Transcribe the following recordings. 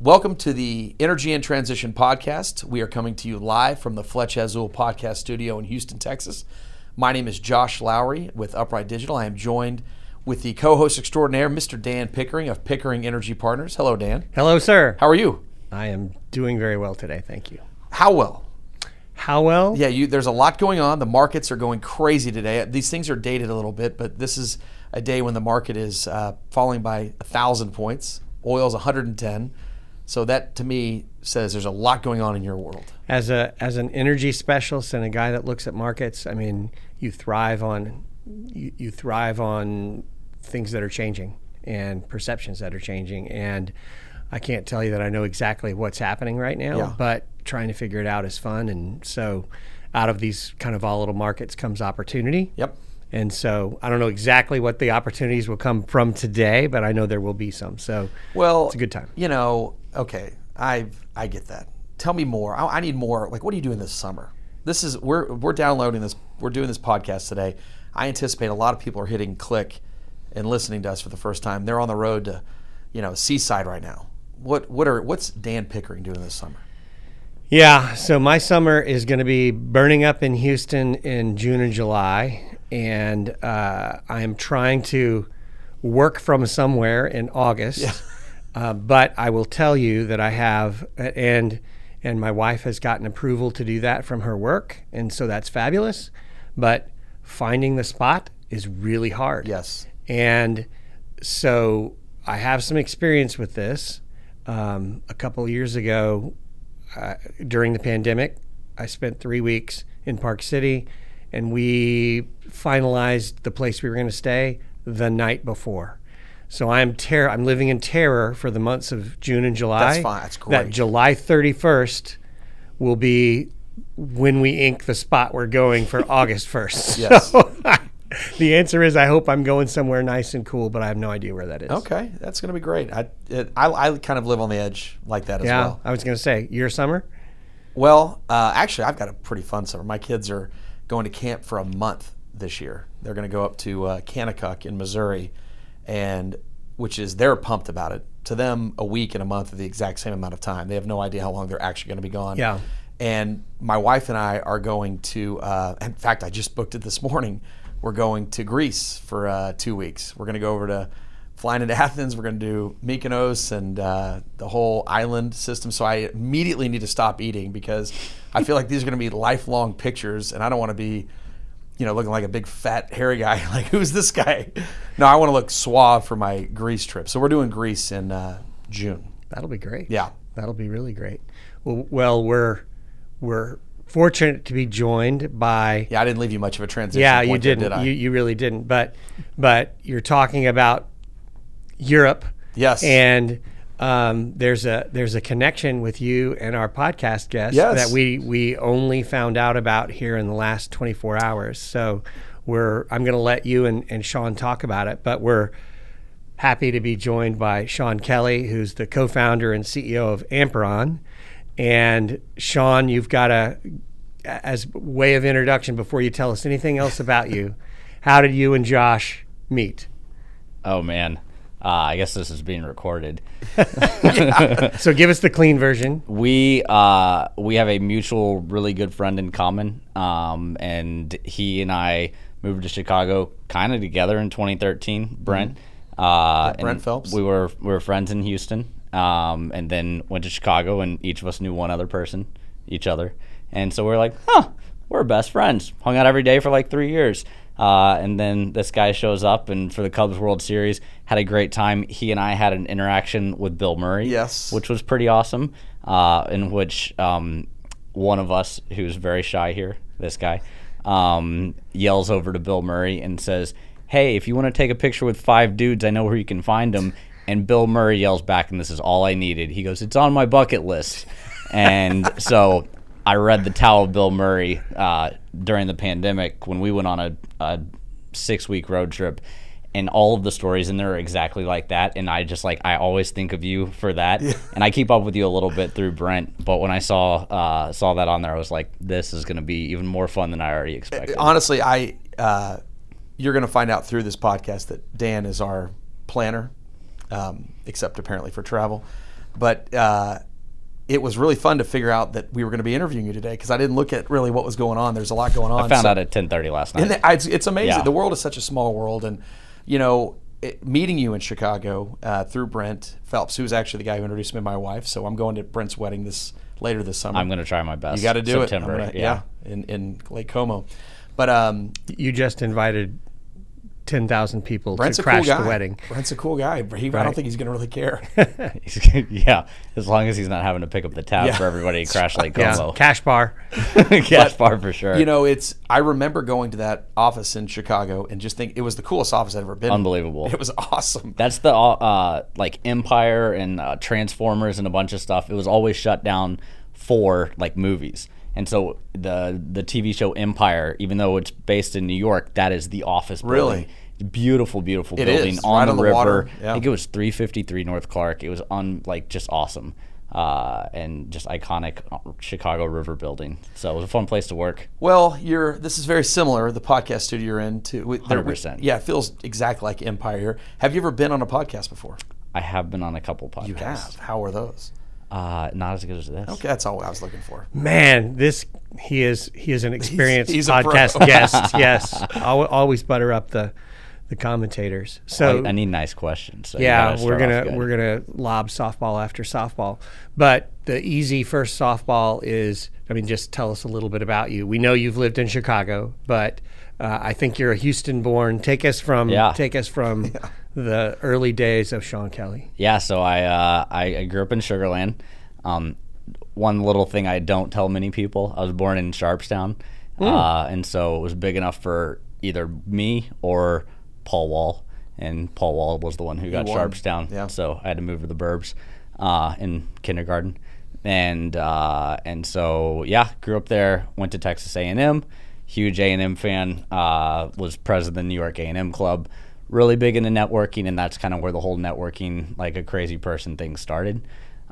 Welcome to the Energy In Transition podcast. We are coming to you live from the Fletch Azul podcast studio in Houston, Texas. My name is Josh Lowry with Upright Digital. I am joined with the co-host extraordinaire, Mr. Dan Pickering of Pickering Energy Partners. Hello, Dan. Hello, sir. How are you? I am doing very well today. Thank you. How well? How well? Yeah, you, there's a lot going on. The markets are going crazy today. These things are dated a little bit, but this is a day when the market is uh, falling by a thousand points. Oil's 110. So that to me says there's a lot going on in your world. As a as an energy specialist and a guy that looks at markets, I mean, you thrive on you, you thrive on things that are changing and perceptions that are changing and I can't tell you that I know exactly what's happening right now, Yeah. but trying to figure it out is fun and so out of these kind of volatile markets comes opportunity. Yep. And so I don't know exactly what the opportunities will come from today, but I know there will be some. So Well, it's a good time. You know, okay, I I get that. Tell me more. I, I need more. Like, what are you doing this summer? This is we're we're downloading this. We're doing this podcast today. I anticipate a lot of people are hitting click and listening to us for the first time. They're on the road to, you know, Seaside right now. What what are what's Dan Pickering doing this summer? Yeah, so my summer is going to be burning up in Houston in June and July, and uh, I am trying to work from somewhere in August. Uh, but I will tell you that I have, and and my wife has gotten approval to do that from her work, and so that's fabulous. But finding the spot is really hard. Yes. And so I have some experience with this. Um, a couple of years ago, uh, during the pandemic, I spent three weeks in Park City, and we finalized the place we were going to stay the night before. So I'm ter- I'm living in terror for the months of June and July. That's fine. That's That great. July 31st will be when we ink the spot we're going for August 1st. Yes. So, the answer is I hope I'm going somewhere nice and cool, but I have no idea where that is. Okay, that's going to be great. I, it, I I kind of live on the edge like that as Yeah, well. I was going to say your summer. Well, uh, actually, I've got a pretty fun summer. My kids are going to camp for a month this year. They're going to go up to uh, Kanakuk in Missouri, and which is they're pumped about it. To them, a week and a month are the exact same amount of time. They have no idea how long they're actually going to be gone. Yeah. And my wife and I are going to. Uh, in fact, I just booked it this morning. We're going to Greece for uh, two weeks. We're going to go over to flying into Athens. We're going to do Mykonos and uh, the whole island system. So I immediately need to stop eating because I feel like these are going to be lifelong pictures, and I don't want to be, you know, looking like a big fat hairy guy. Like who's this guy? No, I want to look suave for my Greece trip. So we're doing Greece in uh, June. That'll be great. Yeah. That'll be really great. Well, well, we're we're fortunate to be joined by. Yeah, I didn't leave you much of a transition. Yeah, you point there, didn't. did you, you really didn't. But but you're talking about Europe. Yes. And um, there's a there's a connection with you and our podcast guest Yes. that we we only found out about here in the last 24 hours. So we're I'm going to let you and, and Sean talk about it, but we're happy to be joined by Sean Kelly, who's the co-founder and CEO of Amperon. And Sean, you've got a as way of introduction before you tell us anything else about you. How did you and Josh meet? Oh man, uh, I guess this is being recorded. So give us the clean version. We uh, we have a mutual, really good friend in common, um, and he and I moved to Chicago kind of together in 2013. Brent, uh, Brent Phelps. We were we were friends in Houston, um, and then went to Chicago, and each of us knew one other person, each other, and so we are like, huh, we're best friends. Hung out every day for like three years. Uh, and then this guy shows up, and for the Cubs World Series, had a great time. He and I had an interaction with Bill Murray, Yes. which was pretty awesome. Uh, in which um, one of us, who's very shy here, this guy, um, yells over to Bill Murray and says, "Hey, if you want to take a picture with five dudes, I know where you can find them." And Bill Murray yells back, and this is all I needed. He goes, "It's on my bucket list." And so I read the of Bill Murray uh, during the pandemic when we went on a, a six week road trip. And all of the stories in there are exactly like that. And I just like, I always think of you for that. And I keep up with you a little bit through Brent. But when I saw uh, saw that on there, I was like, this is going to be even more fun than I already expected. honestly, I uh, you're going to find out through this podcast that Dan is our planner, um, except apparently for travel. but uh, it was really fun to figure out that we were going to be interviewing you today because I didn't look at really what was going on. There's a lot going on. I found so- out at 10:30 last night. and the- it's, it's amazing. Yeah. The world is such a small world, and you know, it, meeting you in Chicago uh, through Brent Phelps, who was actually the guy who introduced me to my wife. So I'm going to Brent's wedding this later this summer. I'm going to try my best. You got to do September, it. I'm gonna- yeah. in in Lake Como, but um, You just invited 10,000 people Brent's to a cool crash the wedding. Brent's a cool guy. But he, I don't think he's going to really care. Yeah, as long as he's not having to pick up the tab Yeah. for everybody to crash Lake Yeah, cash bar. Cash bar for sure. you know, it's. I remember going to that office in Chicago and just think it was the coolest office I'd ever been. in. Unbelievable. It was awesome. That's the uh, like Empire and uh, Transformers and a bunch of stuff. It was always shut down for like movies. And so the the TV show Empire, even though it's based in New York, that is the office building. Really? Beautiful, beautiful It building is, on right the on the river. water, yeah. I think it was 353 North Clark. It was on like just awesome. Uh, and just iconic uh, Chicago River building. So it was a fun place to work. Well, you're. This is very similar. The podcast studio you're in to. we- there- we- 100%. Yeah, it feels exactly like Empire here. Have you ever been on a podcast before? I have been on a couple podcasts. You have. How are those? Uh, not as good as this. Okay, that's all I was looking for. Man, this he is he is an experienced he's a pro. podcast guest. Yes, always butter up the the commentators. So I, I need nice questions. So yeah, we're gonna we're gonna lob softball after softball. But the easy first softball is, I mean, just tell us a little bit about you. We know you've lived in Chicago, but uh, I think you're a Houston-born. Take us from Yeah. take us from the early days of Sean Kelly. Yeah, so I uh, I, I grew up in Sugarland. Um, one little thing I don't tell many people: I was born in Sharpstown, uh, and so it was big enough for either me or Paul Wall. And Paul Wall was the one who got won. Sharpstown, Yeah. so I had to move to the burbs uh, in kindergarten, and uh, and so yeah, grew up there. Went to Texas A and M. Huge A and M fan. Uh, was president of the New York A and M club. Really big into networking, and that's kind of where the whole networking, like a crazy person thing, started.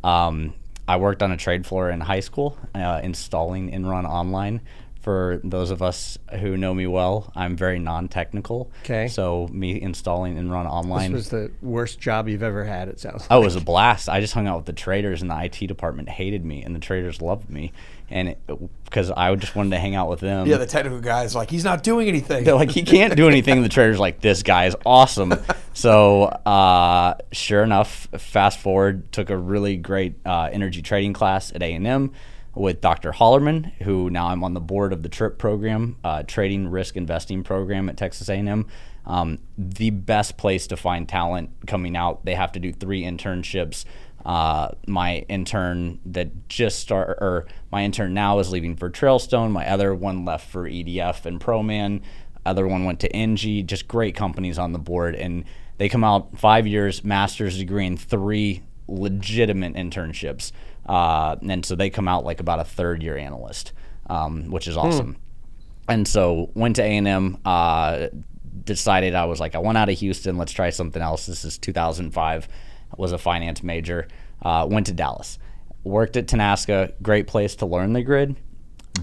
Um, I worked on a trade floor in high school, uh, installing Enron Online. For those of us who know me well, I'm very non-technical. Okay. So me installing Enron This Online was the worst job you've ever had. It sounds. Oh, it was a blast. I just hung out with the traders, and the IT department hated me, and the traders loved me, and because I just wanted to hang out with them. Yeah, the technical guy's like, he's not doing anything. They're like, he can't do anything. And the trader's like, this guy is awesome. So, uh, sure enough, fast forward, took a really great uh, energy trading class at A&M with Dr. Hollerman, who now I'm on the board of the TRIP program, uh, Trading Risk Investing program at Texas A&M. Um, the best place to find talent coming out. They have to do three internships. Uh, my intern that just start, or my intern now is leaving for Trailstone. My other one left for EDF and ProMan other one went to NG, just great companies on the board. And they come out five years, master's degree, and three legitimate internships. Uh, and so they come out like about a third year analyst, um, which is awesome. And so went to A&M, uh, decided I was like, I want out of Houston. Let's try something else. This is 2005. Was a finance major. Uh, went to Dallas. Worked at Tenaska. Great place to learn the grid.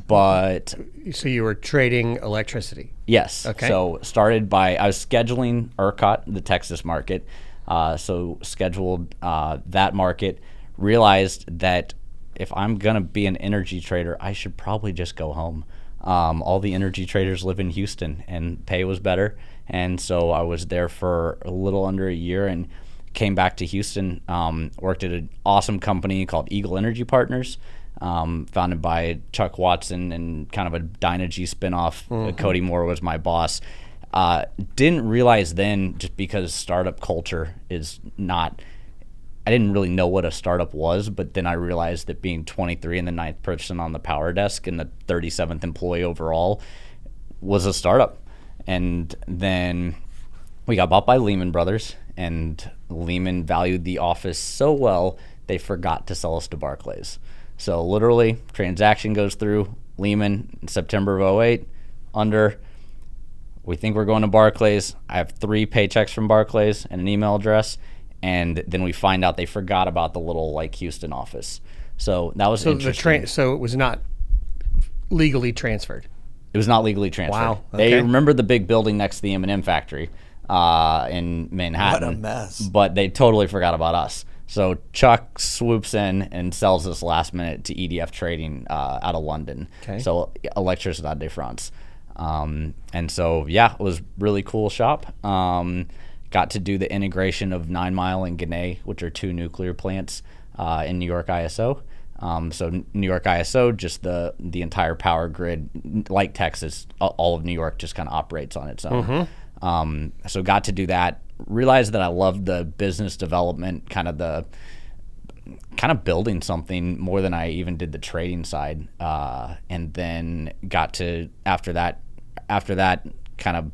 But So you were trading electricity. Yes. Okay. So started by I was scheduling ERCOT, the Texas market. Uh, so scheduled uh, that market. Realized that if I'm gonna be an energy trader, I should probably just go home. Um, all the energy traders live in Houston, and pay was better. And so I was there for a little under a year, and came back to Houston. Um, worked at an awesome company called Eagle Energy Partners um, founded by Chuck Watson and kind of a Dynegy spinoff. Uh, Cody Moore was my boss. Uh, didn't realize then, just because startup culture is not. I didn't really know what a startup was, but then I realized that being 23 and the ninth person on the power desk and the 37th employee overall was a startup. And then we got bought by Lehman Brothers, and Lehman valued the office so well they forgot to sell us to Barclays. So literally, transaction goes through Lehman in September of 08, under. We think we're going to Barclays. I have three paychecks from Barclays and an email address, and then we find out they forgot about the little like Houston office. So that was So the interesting. tra- so it was not legally transferred. It was not legally transferred. Wow, They okay. remembered the big building next to the M&M factory uh, in Manhattan. What a mess. But they totally forgot about us. So Chuck swoops in and sells this last minute to EDF Trading uh, out of London. Okay. So Electricité de France. Um, and so yeah, it was really cool shop. Um, got to do the integration of Nine Mile and Ginna, which are two nuclear plants uh, in New York ISO. Um, so New York ISO, just the the entire power grid, like Texas, all of New York just kind of operates on its own. Um, so got to do that. Realized that I loved the business development, kind of the kind of building something more than I even did the trading side. Uh, and then got to after that, after that, kind of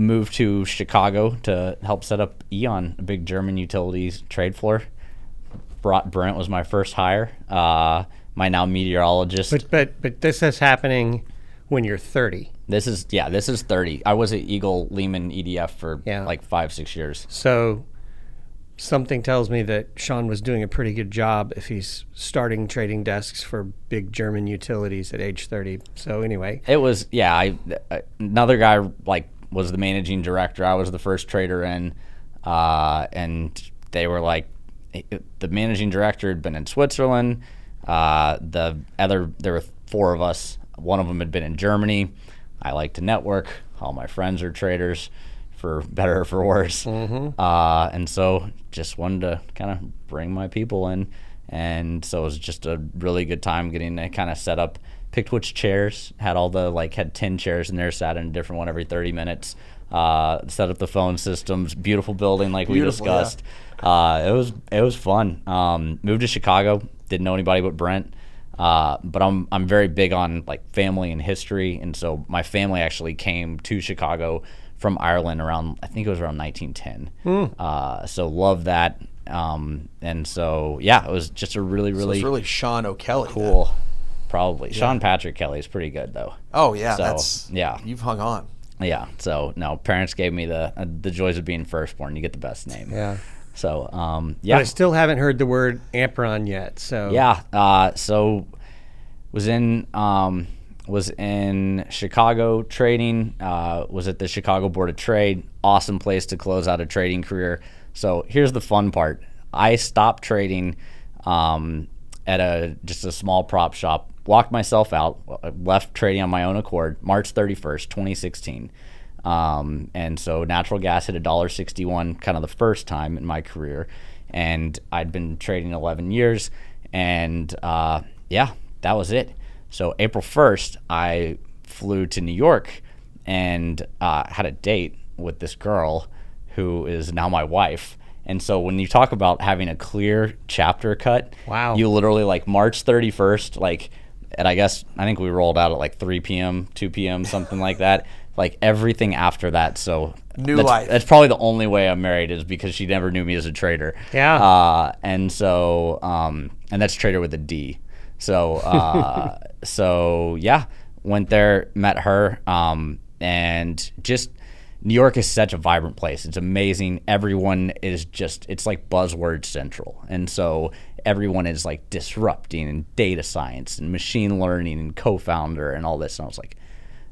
moved to Chicago to help set up E.ON, a big German utilities trade floor. Brought Brent was my first hire. Uh, my now meteorologist. But but but this is happening when you're 30. this is yeah, this is thirty. I was at Eagle Lehman EDF for Yeah. like five six years. So something tells me that Sean was doing a pretty good job if he's starting trading desks for big German utilities at age 30. So anyway, It was yeah. I another guy like was the managing director. I was the first trader in, uh, and they were like the managing director had been in Switzerland. Uh, the other there were four of us. One of them had been in Germany. I like to network. All my friends are traders, for better or for worse. Uh, and so just wanted to kind of bring my people in. And so it was just a really good time getting to kind of set up, picked which chairs, had all the, like, had 10 chairs in there, sat in a different one every 30 minutes, uh, set up the phone systems, beautiful building like Beautiful, we yeah. discussed. Uh, it was it was fun. Um, moved to Chicago, didn't know anybody but Brent. Uh, but I'm I'm very big on like family and history, and so my family actually came to Chicago from Ireland around I think it was around 1910. Uh, so love that. Um, and so yeah, it was just a really So really, it's really Sean O'Kelly. then. Probably Sean Patrick Kelly is pretty good though. Oh yeah, So, that's yeah. You've hung on. Yeah. So no, parents gave me the uh, the joys of being firstborn. You get the best name. yeah. So um, But yeah. I still haven't heard the word Amperon yet. So Yeah. Uh, so was in um, was in Chicago trading. Uh, was at the Chicago Board of Trade. Awesome place to close out a trading career. So here's the fun part. I stopped trading um, at a just a small prop shop. Walked myself out. Left trading on my own accord. March 31st, 2016. Um, and so natural gas hit $1.61 kind of the first time in my career. And I'd been trading 11 years. And uh, yeah, that was it. So April 1st, I flew to New York and uh, had a date with this girl who is now my wife. And so when you talk about having a clear chapter cut, Wow. you literally like March 31st, like, and I guess I think we rolled out at like 3 p.m., 2 p.m., something like that. Like everything after that. So New that's, life. That's probably the only way I'm married is because she never knew me as a trader. Yeah. Uh, and so, um, and that's trader with a D. So, uh, so yeah, went there, met her, um, and just New York is such a vibrant place. It's amazing. Everyone is just, it's like buzzword central. And so everyone is like disrupting and data science and machine learning and co founder and all this. And I was like,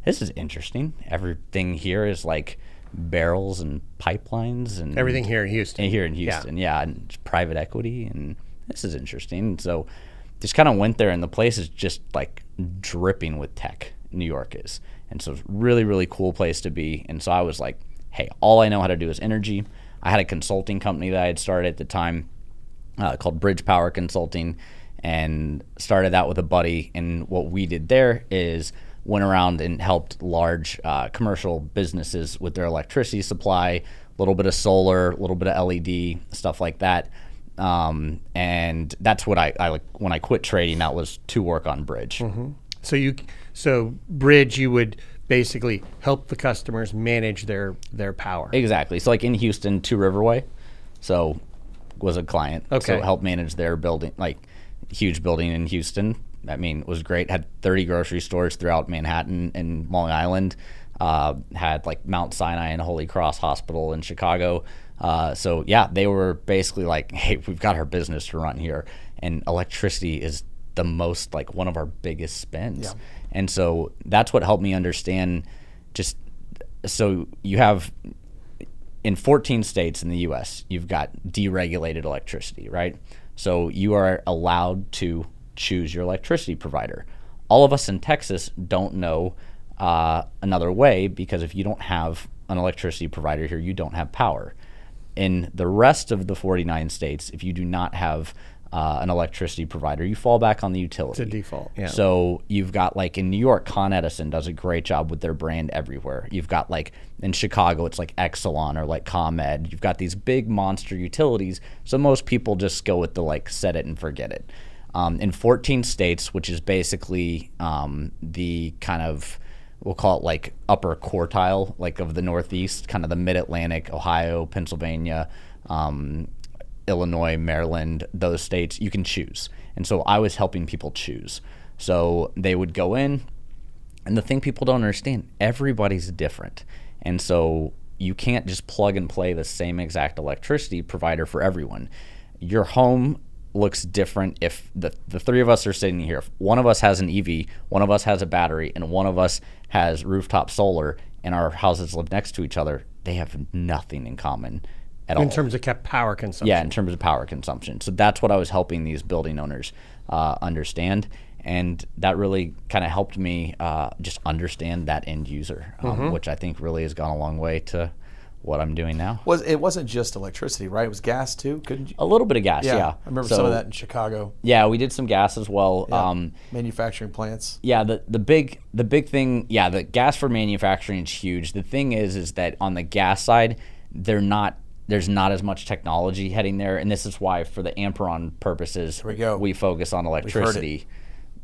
this is interesting. Everything here is like barrels and pipelines and Everything here in Houston. and here in Houston, yeah, and just private equity, and this is interesting. So, just kind of went there, and the place is just like dripping with tech. New York is, and so it's really, really cool place to be. And so I was like, hey, all I know how to do is energy. I had a consulting company that I had started at the time uh, called Bridge Power Consulting, and started that with a buddy. And what we did there is went around and helped large uh, commercial businesses with their electricity supply, a little bit of solar, a little bit of LED, stuff like that. Um, and that's what I, I like when I quit trading. That was to work on Bridge. So you, so Bridge, you would basically help the customers manage their their power. Exactly. So like in Houston, Two Riverway, so was a client. Okay. So helped manage their building, like huge building in Houston. I mean, it was great. Had 30 grocery stores throughout Manhattan and Long Island. Uh, had like Mount Sinai and Holy Cross Hospital in Chicago. Uh, so yeah, they were basically like, hey, we've got our business to run here, and electricity is the most like one of our biggest spends. Yeah. And so that's what helped me understand just so you have in 14 states in the U.S., you've got deregulated electricity, right? So you are allowed to choose your electricity provider. All of us in Texas don't know uh, another way because if you don't have an electricity provider here, you don't have power. In the rest of the 49 states, if you do not have uh, an electricity provider, you fall back on the utility. It's a default, yeah. So you've got like in New York, Con Edison does a great job with their brand everywhere. You've got like in Chicago, it's like Exelon or like ComEd. You've got these big monster utilities. So most people just go with the like set it and forget it. Um, in 14 states, which is basically um, the kind of we'll call it like upper quartile, like of the Northeast, kind of the Mid Atlantic, Ohio, Pennsylvania, um, Illinois, Maryland, those states, you can choose. And so I was helping people choose. So they would go in, and the thing people don't understand, everybody's different. And so you can't just plug and play the same exact electricity provider for everyone. Your home looks different if the, the three of us are sitting here. If one of us has an EV, one of us has a battery, and one of us has rooftop solar, and our houses live next to each other, they have nothing in common at all. in terms of kept power consumption. Yeah, in terms of power consumption. So that's what I was helping these building owners uh, understand. And that really kind of helped me uh, just understand that end user, um, Mm-hmm. which I think really has gone a long way to what I'm doing now. Was it wasn't just electricity, right? It was gas too. Couldn't you? A little bit of gas, yeah. I remember So, some of that in Chicago. Yeah, we did some gas as well. Um, Manufacturing plants. yeah, the the big the big thing, yeah, the gas for manufacturing is huge. The thing is, is that on the gas side, they're not. There's not as much technology heading there, and this is why, for the Amperon purposes, we go. we focus on electricity.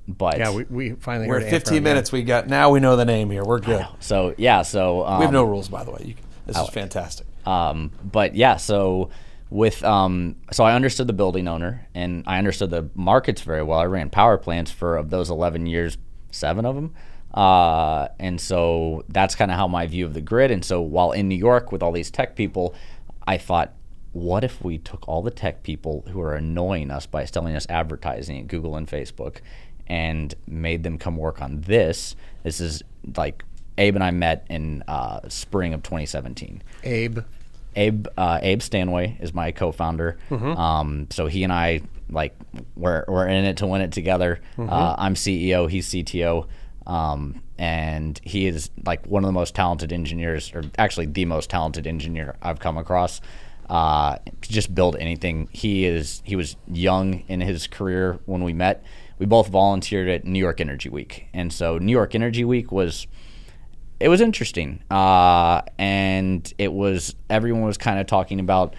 But Yeah, we, we finally We're at 15 Amperon, yeah. minutes. We got now. We know the name here. We're good. so yeah, so um, We have no rules, by the way. You, can- this is fantastic. Um, but yeah, so with um, so I understood the building owner and I understood the markets very well. I ran power plants for of those 11 years, seven of them. Uh, and so that's kind of how my view of the grid. And so while in New York with all these tech people, I thought, what if we took all the tech people who are annoying us by selling us advertising at Google and Facebook and made them come work on this? This is like Abe and I met in uh, spring of 2017. Abe. Abe uh, Abe Stanway is my co-founder. Um, so he and I like we're we're in it to win it together. Uh, I'm CEO, he's CTO, um, and he is like one of the most talented engineers, or actually the most talented engineer I've come across. Uh, to just build anything. He is he was young in his career when we met. We both volunteered at New York Energy Week, and so New York Energy Week was it was interesting, uh, and it was everyone was kind of talking about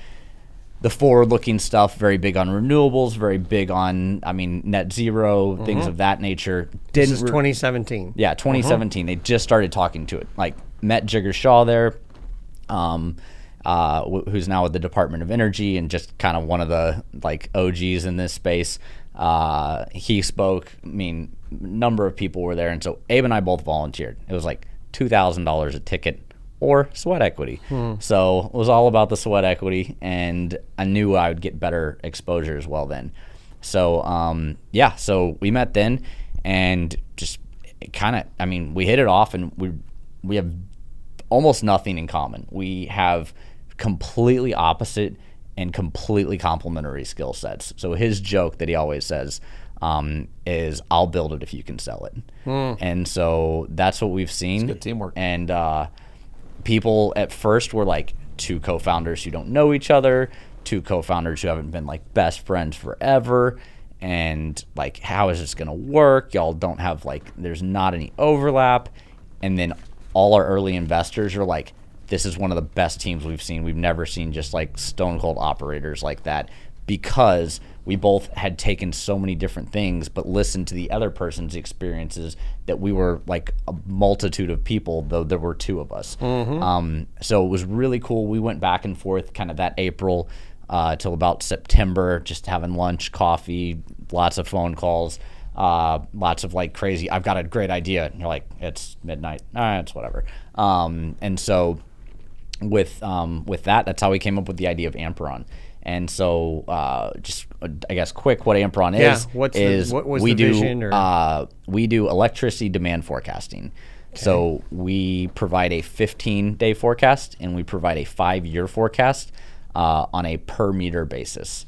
the forward-looking stuff. Very big on renewables, very big on I mean net 0 things of that nature. This Didn't is re- 2017. yeah, 2017. They just started talking to it. Like met Jigar Shah there, um, uh, wh- who's now with the Department of Energy and just kind of one of the like OGs in this space. Uh, he spoke. I mean, number of people were there, and so Abe and I both volunteered. It was like two thousand dollars a ticket or sweat equity. So it was all about the sweat equity, and I knew I would get better exposure as well then. So um, yeah, so we met then, and just kind of, I mean, we hit it off, and we we have almost nothing in common. We have completely opposite and completely complementary skill sets. So his joke that he always says um, is, "I'll build it if you can sell it," and so that's what we've seen. good teamwork. And uh, people at first were like two co-founders who don't know each other, two co-founders who haven't been like best friends forever. And like, how is this gonna work? Y'all don't have like, there's not any overlap. And then all our early investors are like, this is one of the best teams we've seen. We've never seen just like stone cold operators like that because we both had taken so many different things but listened to the other person's experiences that we were like a multitude of people though there were two of us. Um, so it was really cool. We went back and forth kind of that april uh, till about september just having lunch coffee lots of phone calls uh, lots of like crazy i've got a great idea. And you're like it's midnight. Ah, it's whatever. Um, and so with um, with that, that's how we came up with the idea of Amperon. And so, uh, just uh, I guess quick, what Amperon Yeah, is what's the- is what was we the do or- uh, we do electricity demand forecasting. So we provide a 15 day forecast and we provide a five year forecast uh, on a per meter basis.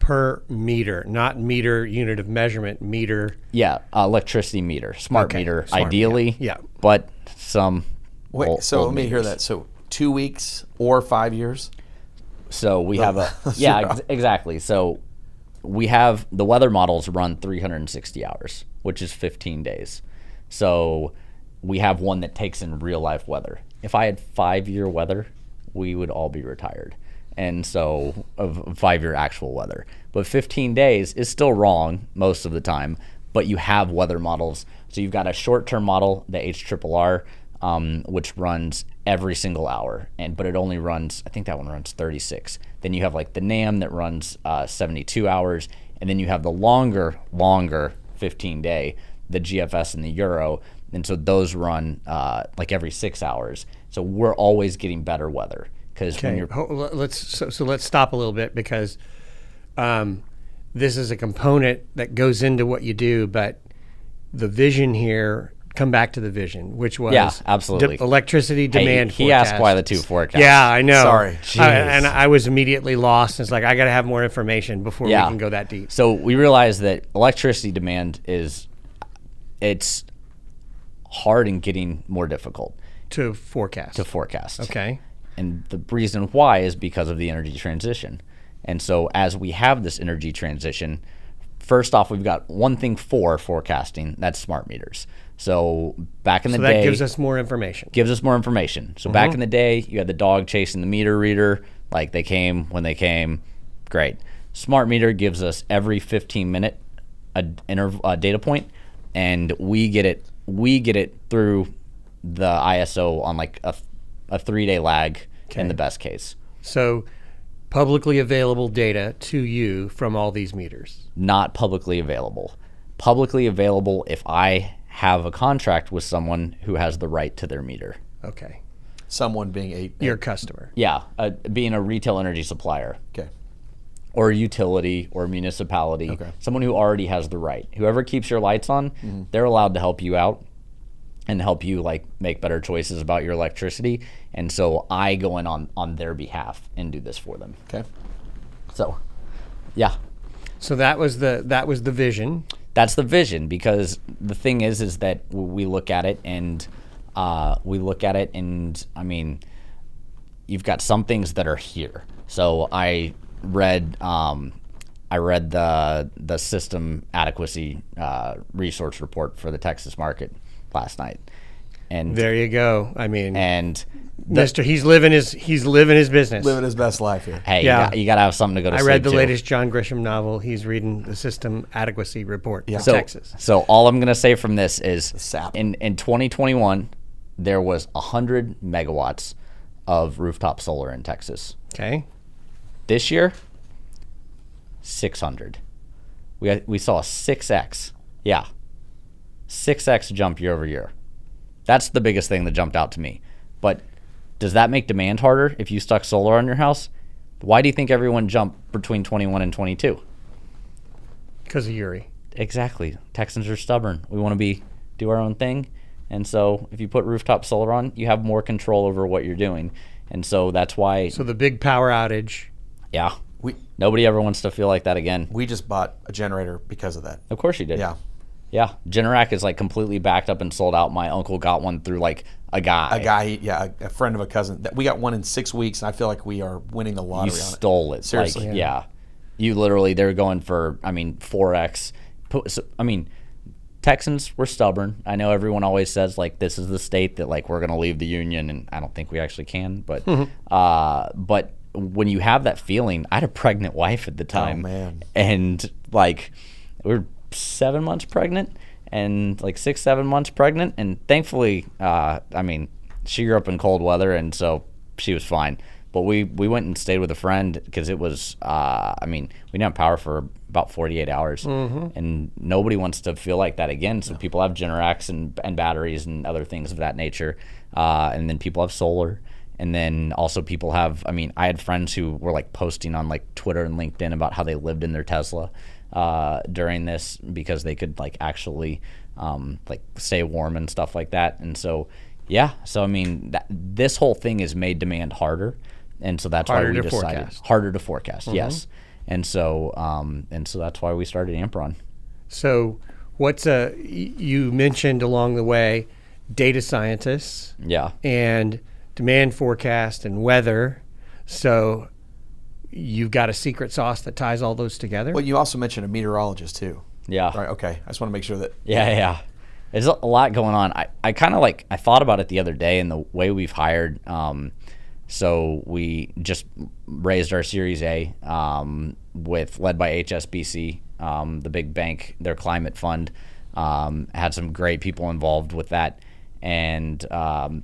Per meter, not meter unit of measurement, meter. Yeah, uh, electricity meter, smart Okay, meter, smart, ideally. yeah. But some. Wait, old- so old let me hear that. So two weeks or five years? So we oh. have a yeah ex- exactly. So we have the weather models run 360 hours, which is 15 days. So we have one that takes in real life weather. If I had five year weather, we would all be retired. And so of five year actual weather, but 15 days is still wrong most of the time. But you have weather models. So you've got a short term model, the HRRR, um, which runs every single hour, and but it only runs. I think that one runs 36. Then you have like the NAM that runs uh, 72 hours, and then you have the longer, longer 15 day, the GFS and the Euro, and so those run uh, like every six hours. So we're always getting better weather because when you're let's so, so let's stop a little bit because um, this is a component that goes into what you do, but the vision here. Come back to the vision, which was Yeah, absolutely. de- electricity demand. he asked why the two forecasts. Yeah, I know. Sorry. I- and I was immediately lost. It's like I got to have more information before Yeah. we can go that deep. So we realized that electricity demand is it's hard and getting more difficult To forecast. to forecast. okay. And the reason why is because of the energy transition. And so as we have this energy transition, first off we've got one thing for forecasting, that's smart meters. So back in the So that day gives us more information. gives us more information. So back in mm-hmm. the day, you had the dog chasing the meter reader, like they came when they came. Great. Smart meter gives us every 15 minute a, interv- a data point, and we get it. We get it through the ISO on like a, a three day lag in the best case. So publicly available data to you from all these meters. Not publicly available. Publicly available if I have a contract with someone who has the right to their meter. Okay. Someone being a Your customer. Yeah, uh, being a retail energy supplier. okay. or utility or municipality, Okay. someone who already has the right. Whoever keeps your lights on, Mm-hmm. they're allowed to help you out and help you like make better choices about your electricity. And so I go in on on their behalf and do this for them. Okay. So, yeah, So that was the that was the vision. That's the vision because the thing is is that we look at it and uh, we look at it and I mean you've got some things that are here. So I read um, I read the the system adequacy uh, resource report for the Texas market last night, and There you go. I mean, and Mister, he's living his he's living his business. Living his best life here. hey, Yeah. you, got, you got to have something to go to I sleep read the to. latest John Grisham novel. He's reading the system adequacy report from so, Texas. So all I'm going to say from this is sap. in in 2021 there was 100 megawatts of rooftop solar in Texas. Okay. This year 600. We had, we saw a 6x. Yeah. 6x jump year over year. That's the biggest thing that jumped out to me. But does that make demand harder if you stuck solar on your house? Why do you think everyone jumped between 21 and 22? Because of Uri. Exactly. Texans are stubborn. We want to be do our own thing. And so if you put rooftop solar on, you have more control over what you're doing. And so that's why So the big power outage. yeah. We Nobody ever wants to feel like that again. we just bought a generator because of that. Of course you did. Yeah. Yeah. Generac is like completely backed up and sold out. My uncle got one through like a guy. A guy, yeah, a, friend of a cousin. That we got one in six weeks, and I feel like we are winning the You lottery on it. stole it. Seriously. Like, yeah. You literally, they're going for, I mean, 4X. Put- so- I mean, Texans were stubborn. I know everyone always says, like, this is the state that, like, we're going to leave the union, and I don't think we actually can. But, uh, but when you have that feeling, I had a pregnant wife at the time. man. And, like, we were seven months pregnant and, like, six, seven months pregnant. And thankfully, uh, I mean, she grew up in cold weather, and so she was fine. But we, we went and stayed with a friend because it was, uh, I mean, we didn't have power for about 48 hours. And nobody wants to feel like that again. So people have Generacs and, and batteries and other things of that nature. Uh, and then people have solar. And then also people have, I mean, I had friends who were like posting on like Twitter and LinkedIn about how they lived in their Tesla. Uh, during this because they could like actually um, like stay warm and stuff like that. And so, yeah. So I mean, that, this whole thing has made demand harder, and so that's Harder why we decided forecast. Mm-hmm. harder to forecast. Yes. And so, um, and so that's why we started Amperon. So, what's a you mentioned along the way data scientists Yeah. and demand forecast and weather. So, you've got a secret sauce that ties all those together. Well, you also mentioned a meteorologist too. Yeah. Right. Okay. I just want to make sure that. Yeah, yeah. There's a lot going on. I, I kind of like I thought about it the other day and the way we've hired. Um, so we just raised our Series A um, with led by HSBC, um, the big bank, their climate fund. Um, had some great people involved with that, and um,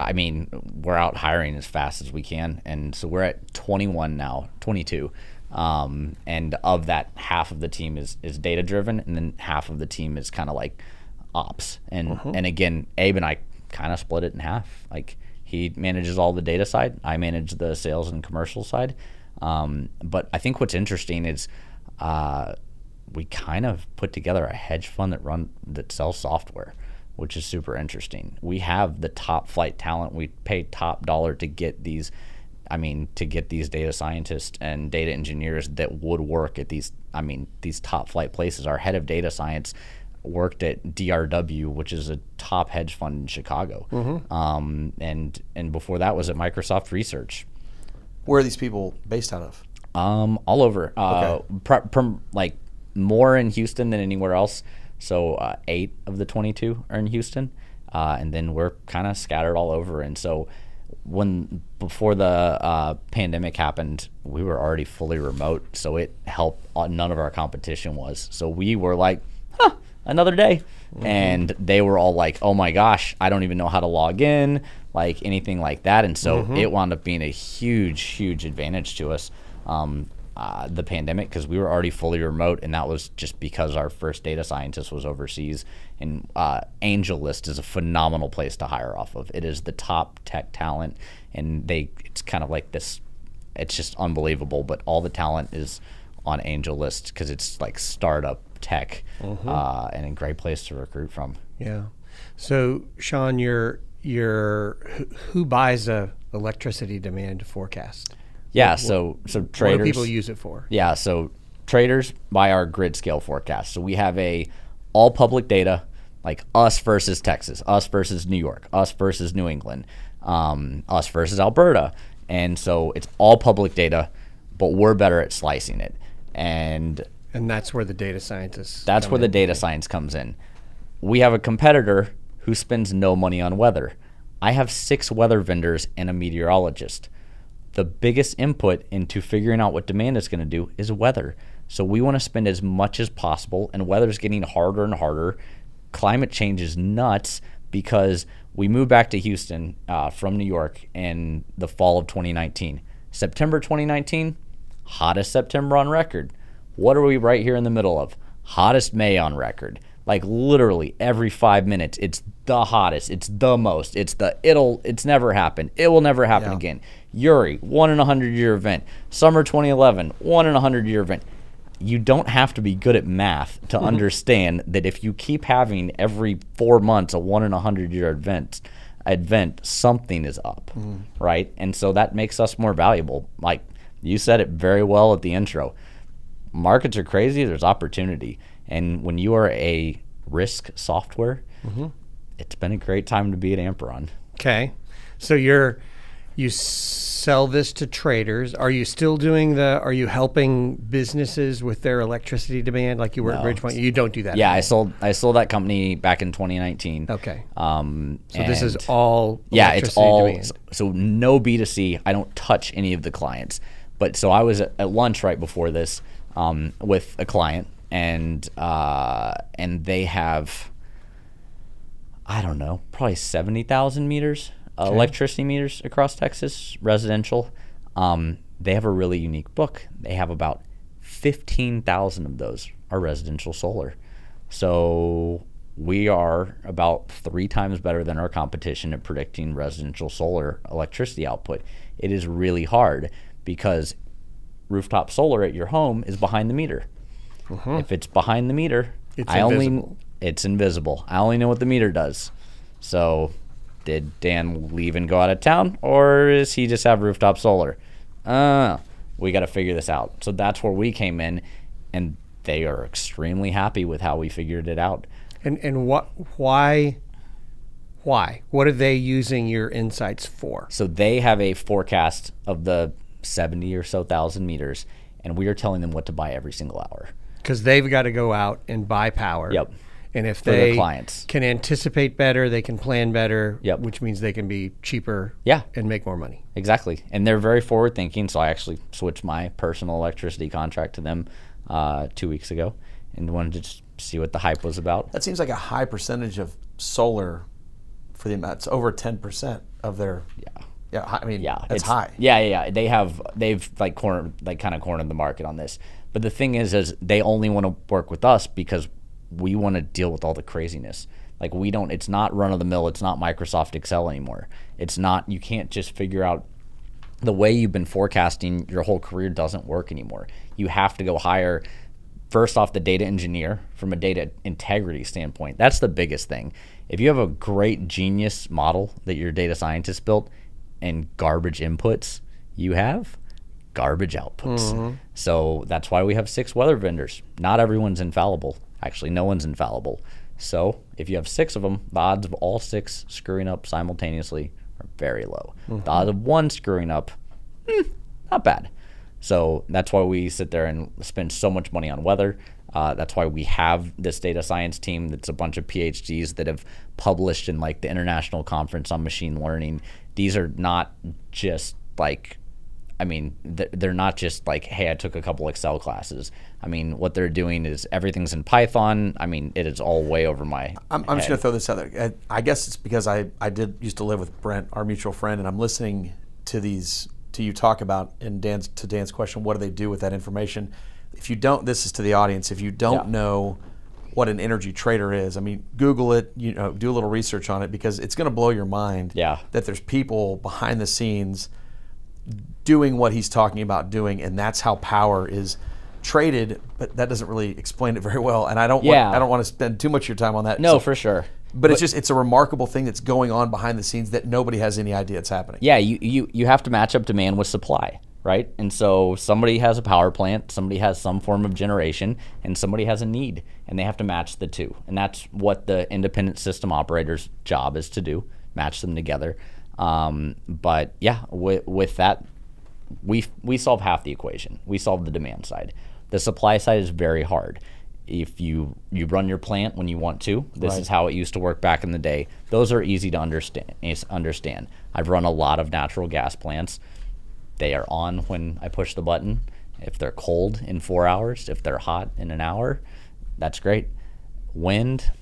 I mean, we're out hiring as fast as we can, and so we're at 21 now, 22. Um, and of that, half of the team is is data driven, and then half of the team is kind of like ops. And and again, Abe and I kind of split it in half. Like he manages all the data side, I manage the sales and commercial side. Um, but I think what's interesting is. Uh, we kind of put together a hedge fund that run that sells software, which is super interesting. We have the top flight talent. We pay top dollar to get these. I mean, to get these data scientists and data engineers that would work at these. I mean, these top flight places. Our head of data science worked at DRW, which is a top hedge fund in Chicago, um, and and before that was at Microsoft Research. Where are these people based out of? Um, all over. Uh, Okay. pr- pr- like more in Houston than anywhere else. So uh, eight of the 22 are in Houston, uh, and then we're kind of scattered all over. And so when before the uh, pandemic happened, we were already fully remote, so it helped. Uh, none of our competition was. So we were like, huh, another day. And they were all like, oh my gosh, I don't even know how to log in, like anything like that. And so it wound up being a huge, huge advantage to us, um, uh, the pandemic, because we were already fully remote. And that was just because our first data scientist was overseas. And uh, AngelList is a phenomenal place to hire off of. It is the top tech talent. And they, it's kind of like this, it's just unbelievable. But all the talent is on AngelList because it's like startup tech uh, and a great place to recruit from. Yeah. So, Sean, you're who buys a electricity demand forecast? Yeah, so so What traders. do people use it for? Yeah, so traders buy our grid scale forecast. So we have a all public data, like us versus Texas, us versus New York, us versus New England, um, us versus Alberta, and so it's all public data, but we're better at slicing it, and And that's where the data scientists. that's where the data science comes in. We have a competitor who spends no money on weather. I have six weather vendors and a meteorologist. The biggest input into figuring out what demand is going to do is weather. So we want to spend as much as possible, and weather is getting harder and harder. Climate change is nuts because we moved back to Houston uh, from New York in the fall of 2019. September 2019, hottest September on record. What are we right here in the middle of? Hottest May on record. Like literally every five minutes, it's the hottest. It's the most. It's the it'll. It's never happened. It will never happen Yeah. again. Uri, one in a hundred year event. Summer 2011, one in a hundred year event. You don't have to be good at math to mm-hmm. understand that if you keep having every four months a one in a hundred year event, event something is up, mm-hmm. right? And so that makes us more valuable. Like you said it very well at the intro markets are crazy. There's opportunity, and when you are a risk software, it's been a great time to be at Amperon. Okay. So you're you sell this to traders. Are you still doing the? Are you helping businesses with their electricity demand like you were at No. Bridge Power? You don't do that. Yeah, I sold I sold that company back in 2019. Okay. Um, So this is all. yeah, it's all demand. so, so no B2C. I don't touch any of the clients. But so I was at, at lunch right before this um, with a client, and uh, and they have I don't know, probably seventy thousand meters uh, electricity meters across Texas, residential. Um, they have a really unique book. They have about fifteen thousand of those are residential solar. So we are about three times better than our competition at predicting residential solar electricity output. It is really hard because rooftop solar at your home is behind the meter. If it's behind the meter, It's I only invisible. it's invisible. I only know what the meter does. So, did Dan leave and go out of town, or is he just have rooftop solar? Uh, we got to figure this out. So that's where we came in, and they are extremely happy with how we figured it out. And and what why why? What are they using your insights for? So they have a forecast of the 70 or so thousand meters, and we are telling them what to buy every single hour. Because they've got to go out and buy power. Yep. And if their they clients. can anticipate better, they can plan better. Yep. Which means they can be cheaper. Yeah. And make more money. Exactly. And they're very forward thinking. So I actually switched my personal electricity contract to them uh, two weeks ago and wanted to just see what the hype was about. That seems like a high percentage of solar for the amount. It's over ten percent of their. Yeah. Yeah, hi- I mean, Yeah, that's it's- high. Yeah, yeah, yeah. They have they've like cornered like kind of cornered the market on this. But the thing is, is they only want to work with us because we want to deal with all the craziness. Like we don't. It's not run of the mill. It's not Microsoft Excel anymore. It's not. You can't just figure out the way you've been forecasting your whole career doesn't work anymore. You have to go hire first off the data engineer from a data integrity standpoint. That's the biggest thing. If you have a great genius model that your data scientist built and garbage inputs, you have garbage outputs. So that's why we have six weather vendors. Not everyone's infallible. Actually, no one's infallible. So if you have six of them, the odds of all six screwing up simultaneously are very low. The odds of one screwing up, hmm, not bad. So that's why we sit there and spend so much money on weather. Uh, that's why we have this data science team that's a bunch of PhDs that have published in like the International Conference on Machine Learning. These are not just like, I mean, they're not just like, hey, I took a couple Excel classes. I mean, what they're doing is everything's in Python. I mean, it is all way over my. I'm, I'm just going to throw this out there. I I guess it's because I, I did used to live with Brent, our mutual friend, and I'm listening to these to you talk about and Dan's to Dan's question, what do they do with that information? If you don't, this is to the audience. If you don't Yeah. know what an energy trader is, I mean, Google it. You know, do a little research on it because it's going to blow your mind. Yeah. that there's people behind the scenes doing what he's talking about doing, and that's how power is traded. But that doesn't really explain it very well. And I don't Yeah. want I don't want to spend too much of your time on that. No, So- for sure. but, it's just it's a remarkable thing that's going on behind the scenes that nobody has any idea it's happening. Yeah, you, you you have to match up demand with supply, right? And so somebody has a power plant, somebody has some form of generation, and somebody has a need, and they have to match the two. And that's what the independent system operator's job is to do: match them together. Um, but yeah, with, with that, we we solve half the equation. We solve the demand side. The supply side is very hard. If you you run your plant when you want to, this Right. is how it used to work back in the day. Those are easy to understand. Understand. I've run a lot of natural gas plants. They are on when I push the button. If they're cold in four hours, if they're hot in an hour, that's great. Wind,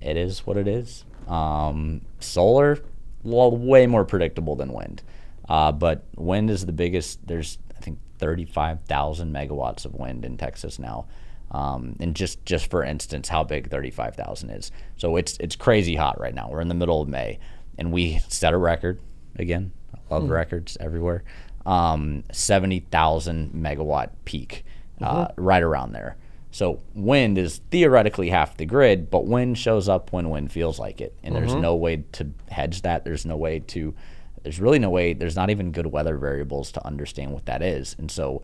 it is what it is. Um, solar, well, way more predictable than wind. Uh, but wind is the biggest. There's I think 35,000 megawatts of wind in Texas now. Um, and just just for instance, how big 35,000 is. So it's it's crazy hot right now. We're in the middle of May, and we set a record again. I love records everywhere. Um, 70,000 megawatt peak, uh, right around there. So wind is theoretically half the grid, but wind shows up when wind feels like it, and there's mm-hmm. no way to hedge that. There's no way to. There's really no way. There's not even good weather variables to understand what that is, and so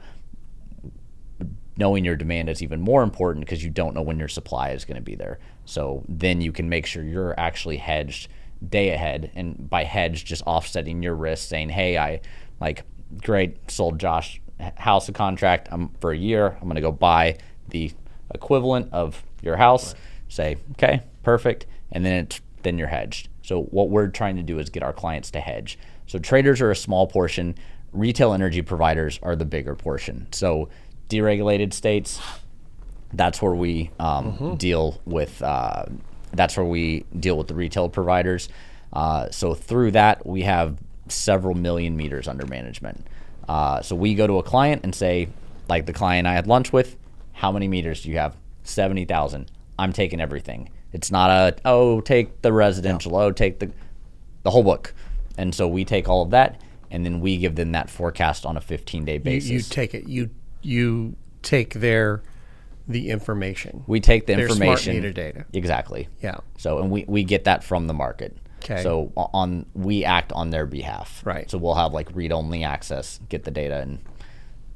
knowing your demand is even more important because you don't know when your supply is going to be there. So then you can make sure you're actually hedged day ahead, and by hedge, just offsetting your risk, saying, "Hey, I like great sold Josh house a contract. I'm for a year. I'm going to go buy the equivalent of your house. Say, okay, perfect, and then it's then you're hedged. So what we're trying to do is get our clients to hedge. So traders are a small portion. Retail energy providers are the bigger portion. So deregulated states, that's where we um, deal with. Uh, that's where we deal with the retail providers. Uh, so through that, we have several million meters under management. Uh, so we go to a client and say, like the client I had lunch with, how many meters do you have? Seventy thousand. I'm taking everything. It's not a oh take the residential, oh take the the whole book. And so we take all of that and then we give them that forecast on a 15 day You, basis. you take it. You you take their the information. We take the Their smart information. meter data. Exactly. Yeah. So and we, we get that from the market. 'Kay. So on we act on their behalf. Right. So we'll have like read only access, get the data, and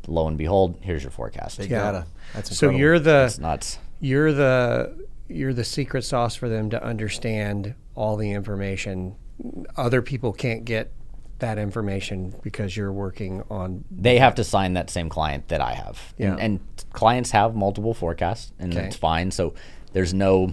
lo and behold, here's your forecast. Big Yeah. data. That's So incredible. you're the It's nuts. you're the you're the secret sauce for them to understand all the information. Other people can't get that information because you're working on They have to sign that same client that I have. Yeah. And, and clients have multiple forecasts, and Okay. it's fine. So there's no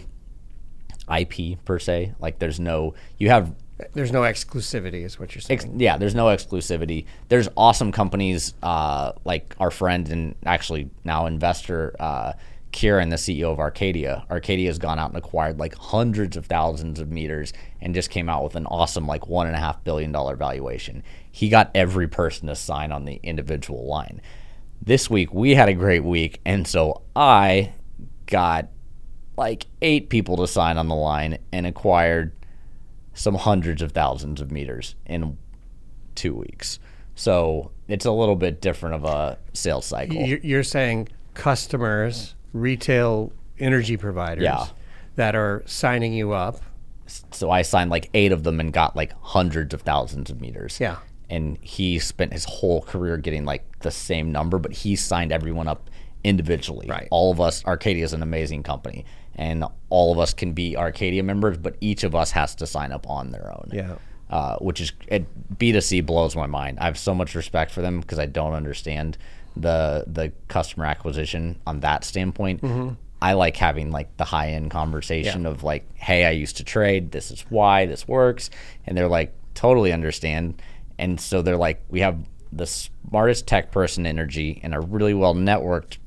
IP per se. Like there's no you have there's no exclusivity is what you're saying. Ex- yeah, there's no exclusivity. There's awesome companies uh, like our friend and actually now investor uh, Kiran, the CEO of Arcadia. Arcadia has gone out and acquired like hundreds of thousands of meters and just came out with an awesome like one and a half billion dollar valuation. He got every person to sign on the individual line. This week we had a great week, and so I got like eight people to sign on the line and acquired some hundreds of thousands of meters in two weeks. So it's a little bit different of a sales cycle. You're saying customers, retail energy providers Yeah. that are signing you up. So I signed like eight of them and got like hundreds of thousands of meters. Yeah. And he spent his whole career getting like the same number, but he signed everyone up individually. Right. All of us, Arcadia is an amazing company, and all of us can be Arcadia members, but each of us has to sign up on their own. Yeah. uh, which is it, B2C blows my mind. I have so much respect for them because I don't understand the the customer acquisition on that standpoint. Mm-hmm. I like having like the high end conversation of like, hey, I used to trade. This is why this works, and they're like totally understand. And so they're like, we have the smartest tech person energy and a really well networked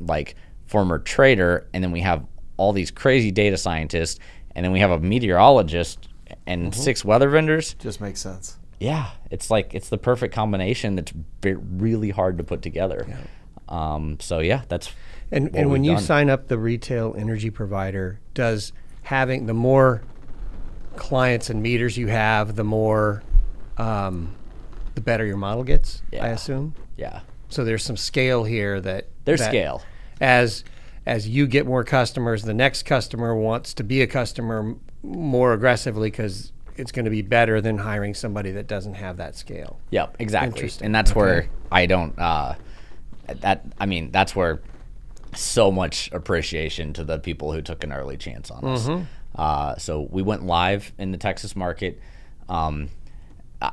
like former trader, and then we have all these crazy data scientists, and then we have a meteorologist and Mm-hmm. six weather vendors. Just makes sense. Yeah, it's like it's the perfect combination that's be- really hard to put together. Um, so yeah, that's And what and when we've you done. sign up the retail energy provider, does having the more clients and meters you have, the more um, the better your model gets, I assume. yeah, So there's some scale here that there's that scale. As as you get more customers, the next customer wants to be a customer more aggressively because it's going to be better than hiring somebody that doesn't have that scale. Yep, exactly. Interesting. And that's Okay. where I don't. Uh, that I mean, that's where so much appreciation to the people who took an early chance on us. Mm-hmm. Uh, so we went live in the Texas market. Um,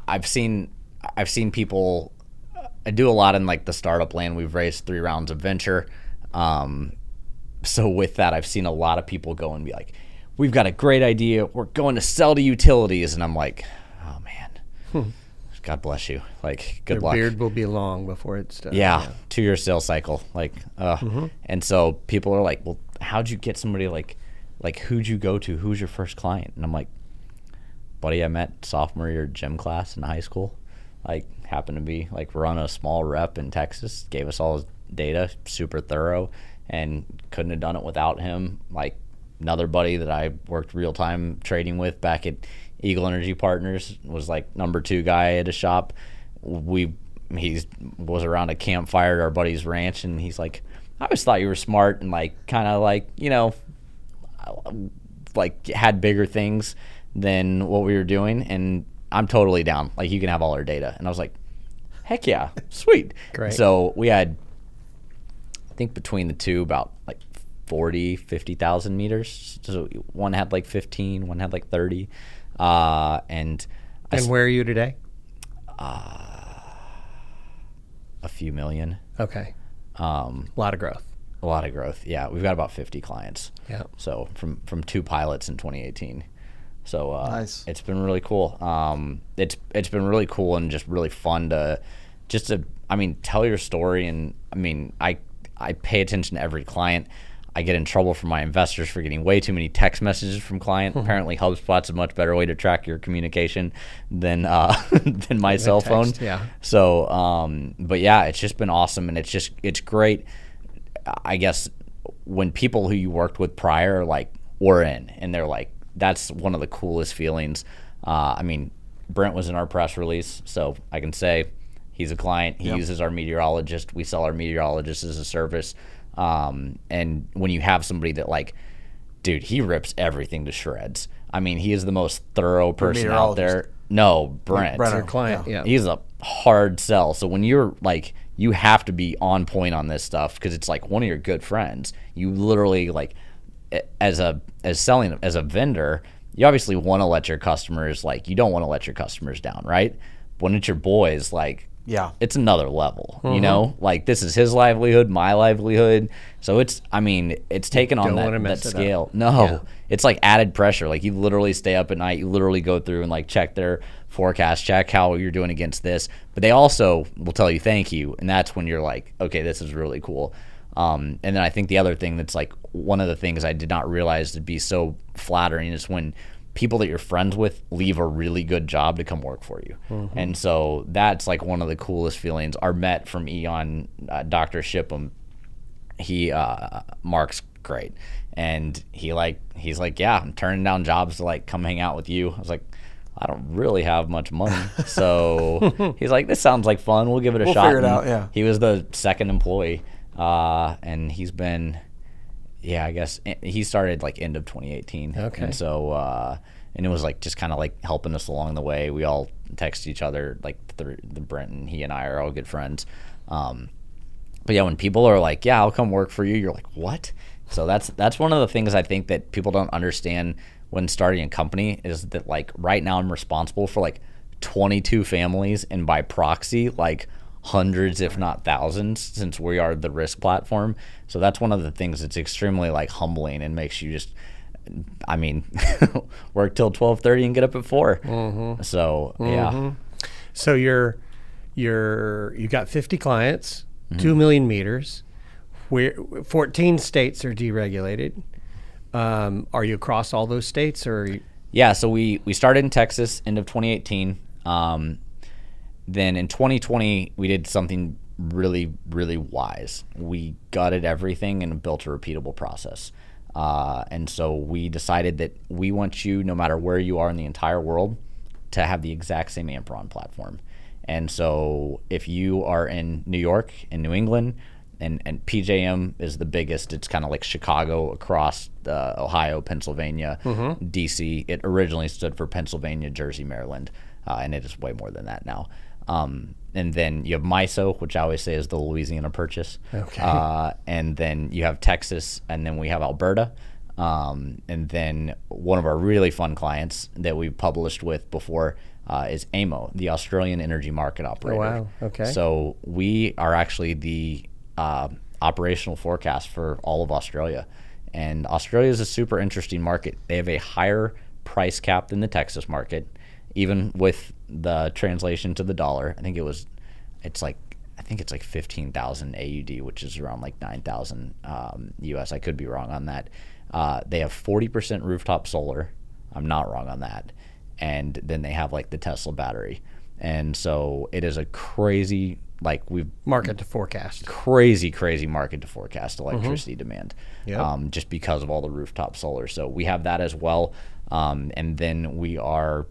I've seen I've seen people. I do a lot in like the startup land. We've raised three rounds of venture. Um, so with that, I've seen a lot of people go and be like, "We've got a great idea. We're going to sell to utilities," and I'm like, "Oh man, God bless you. Like, good Their luck." beard will be long before it's done. yeah, two year sales cycle. Like, uh, and so people are like, "Well, how'd you get somebody like, like who'd you go to? Who's your first client?" And I'm like, "Buddy, I met sophomore year gym class in high school. Like, happened to be like run a small rep in Texas. Gave us all his data, super thorough, and couldn't have done it without him. Like, another buddy that I worked real time trading with back at Eagle Energy Partners was like number two guy at a shop. We he's was around a campfire at our buddy's ranch, and he's like, I always thought you were smart and like kind of like you know, like had bigger things than what we were doing, and I'm totally down. Like you can have all our data, and I was like, heck yeah, sweet. Great. So we had, I think between the two, about like 40, 50,000 meters. So one had like 15, one had like 30. Uh, and I And where are you today? a few million. Okay. Um, A lot of growth. a lot of growth. Yeah, we've got about 50 clients. Yeah. So from from two pilots in 2018. So uh, Nice. it's been really cool. Um, it's it's been really cool and just really fun to just to I mean tell your story and I mean I I pay attention to every client. I get in trouble from my investors for getting way too many text messages from client. Apparently, HubSpot's a much better way to track your communication than uh, than my cell phone. yeah. So, um, but yeah, it's just been awesome, and it's just it's great. I guess when people who you worked with prior are like we're in, and they're like that's one of the coolest feelings. Uh, I mean, Brent was in our press release, so I can say he's a client. He uses our meteorologist. We sell our meteorologist as a service. Um, and when you have somebody that like, dude, he rips everything to shreds. I mean, he is the most thorough person out there. No, Brent. Brent. Your client, yeah. He's a hard sell. So when you're like, you have to be on point on this stuff because it's like one of your good friends. You literally like, as a as selling as a vendor, you obviously want to let your customers like you don't want to let your customers down, right? When it's your boys, like Yeah. it's another level. You know, like this is his livelihood, my livelihood. So it's, I mean, it's taken on that, that mess up. scale. No, it's like added pressure. Like you literally stay up at night. You literally go through and like check their forecast, check how you're doing against this. But they also will tell you thank you, and that's when you're like, okay, this is really cool. Um, and then I think the other thing that's like one of the things I did not realize to be so flattering is when people that you're friends with leave a really good job to come work for you. And so that's like one of the coolest feelings. Our Met from E.ON, uh, Dr. Shipham, he uh Mark's great. And he like he's like, Yeah, I'm turning down jobs to like come hang out with you. I was like, I don't really have much money. So he's like, This sounds like fun. We'll give it a We'll shot. figure it And out, yeah. He was the second employee. Uh and he's been yeah, I guess eh, he started like end of 2018. Okay. And so, uh, and it was like just kind of like helping us along the way. We all text each other, like the, the Brent and he and I are all good friends. Um, but yeah, when people are like, "Yeah, I'll come work for you," you're like, "What?" So that's that's one of the things I think that people don't understand when starting a company is that like right now I'm responsible for like 22 families and by proxy like hundreds if not thousands since we are the risk platform. So that's one of the things that's extremely like humbling and makes you just I mean work till 12:30 and get up at 4. So, yeah. So you're you're you got 50 clients, Mm-hmm. two million meters. Where 14 states are deregulated. Um, are you across all those states, or you, Yeah, so we we started in Texas end of 2018. Um, then in 2020 we did something really really wise. We gutted everything and built a repeatable process. Uh, and so we decided that we want you, no matter where you are in the entire world, to have the exact same Amperon platform. And so if you are in New York and New England, and, and PJM is the biggest. It's kind of like Chicago across uh, Ohio, Pennsylvania, DC. It originally stood for Pennsylvania, Jersey, Maryland, uh, and it is way more than that now. Um, and then you have MISO, which I always say is the Louisiana Purchase. Okay. Uh, and then you have Texas, and then we have Alberta. Um, and then one of our really fun clients that we've published with before uh, is AEMO, the Australian Energy Market Operator. wow. Okay. So we are actually the uh, operational forecast for all of Australia. And Australia is a super interesting market. They have a higher price cap than the Texas market, even with the translation to the dollar. I think it was, it's like, I think it's like 15,000 AUD, which is around like 9,000 um, US. I could be wrong on that. Uh, they have 40% rooftop solar. I'm not wrong on that. And then they have like the Tesla battery. And so it is a crazy, like we've market to forecast? crazy, crazy market to forecast electricity demand, Yep. um, just because of all the rooftop solar. So we have that as well, um, and then we are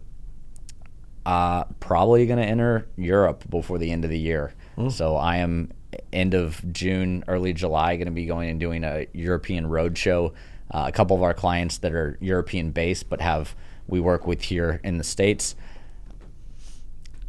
uh, probably going to enter Europe before the end of the year. So I am end of June, early July, going to be going and doing a European road show. Uh, a couple of our clients that are European based, but have we work with here in the states.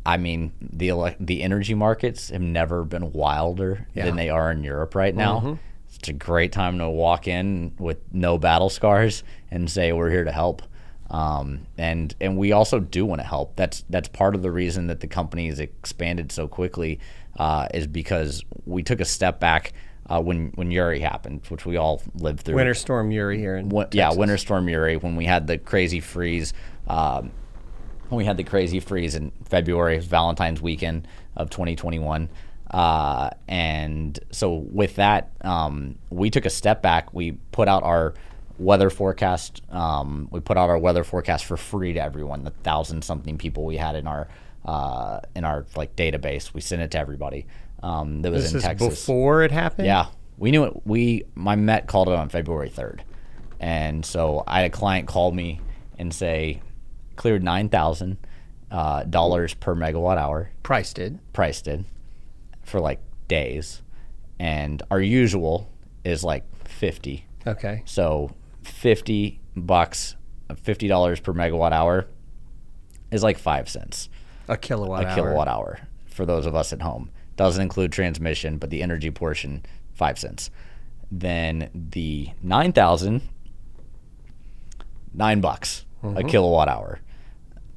I mean, the ele- the energy markets have never been wilder Yeah. than they are in Europe right now. It's a great time to walk in with no battle scars and say we're here to help. Um, and and we also do want to help. That's that's part of the reason that the company has expanded so quickly uh, is because we took a step back uh, when when Uri happened, which we all lived through. Winter Storm Uri here in Win- yeah, Winter Storm Uri when we had the crazy freeze. Um, when we had the crazy freeze in February, Valentine's weekend of 2021. Uh, and so with that, um, we took a step back. We put out our weather forecast. Um, we put out our weather forecast for free to everyone. The thousand something people we had in our uh, in our like database. We sent it to everybody. Um, that was This in is Texas. before it happened. Yeah, we knew it. We my Met called it on February third, and so I had a client call me and say cleared nine thousand uh, dollars per megawatt hour. Price did. Price did for like days, and our usual is like 50. Okay. So 50 bucks, $50 per megawatt hour is like 5 cents A kilowatt a hour. kilowatt hour for those of us at home. Doesn't include transmission, but the energy portion, 5 cents. Then the 9,000 9 bucks a mm-hmm. kilowatt hour.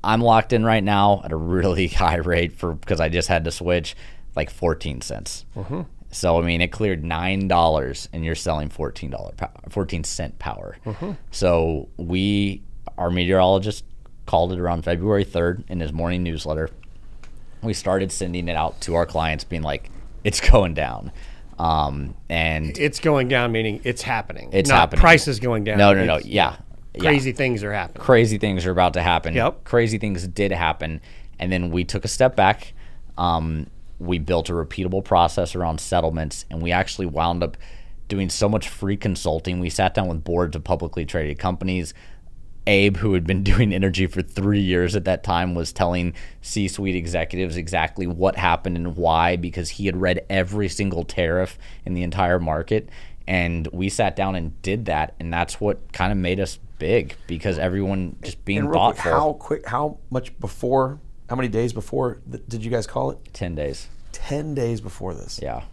I'm locked in right now at a really high rate for because I just had to switch like 14 cents. Mm-hmm. So I mean, it cleared nine dollars, and you're selling fourteen dollar, fourteen cent power. So we, our meteorologist, called it around February 3rd in his morning newsletter. We started sending it out to our clients, being like, "It's going down," um, and It's going down, meaning it's happening. It's Not happening. Prices going down. no, no, no, yeah, yeah. Crazy things are happening. crazy things are about to happen. Yep. Crazy things did happen. And then we took a step back. Um, we built a repeatable process around settlements, and we actually wound up doing so much free consulting. We sat down with boards of publicly traded companies. Abe, who had been doing energy for three years at that time, was telling C suite executives exactly what happened and why because he had read every single tariff in the entire market. And we sat down and did that. And that's what kind of made us big because everyone just being real quick, how quick? How much before? How many days before th- did you guys call it? 10 days. Ten days before this. Yeah.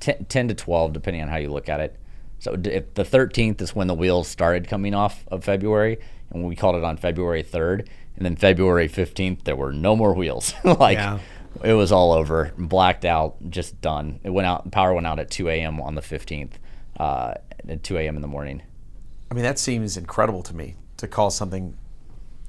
10, 10 to 12, depending on how you look at it. So if the 13th is when the wheels started coming off of February, and we called it on February 3rd. And then February 15th, there were no more wheels. like, Yeah. it was all over, blacked out, just done. It went out, power went out at 2 a.m. on the 15th, uh, at 2 a.m. in the morning. I mean, that seems incredible to me to call something.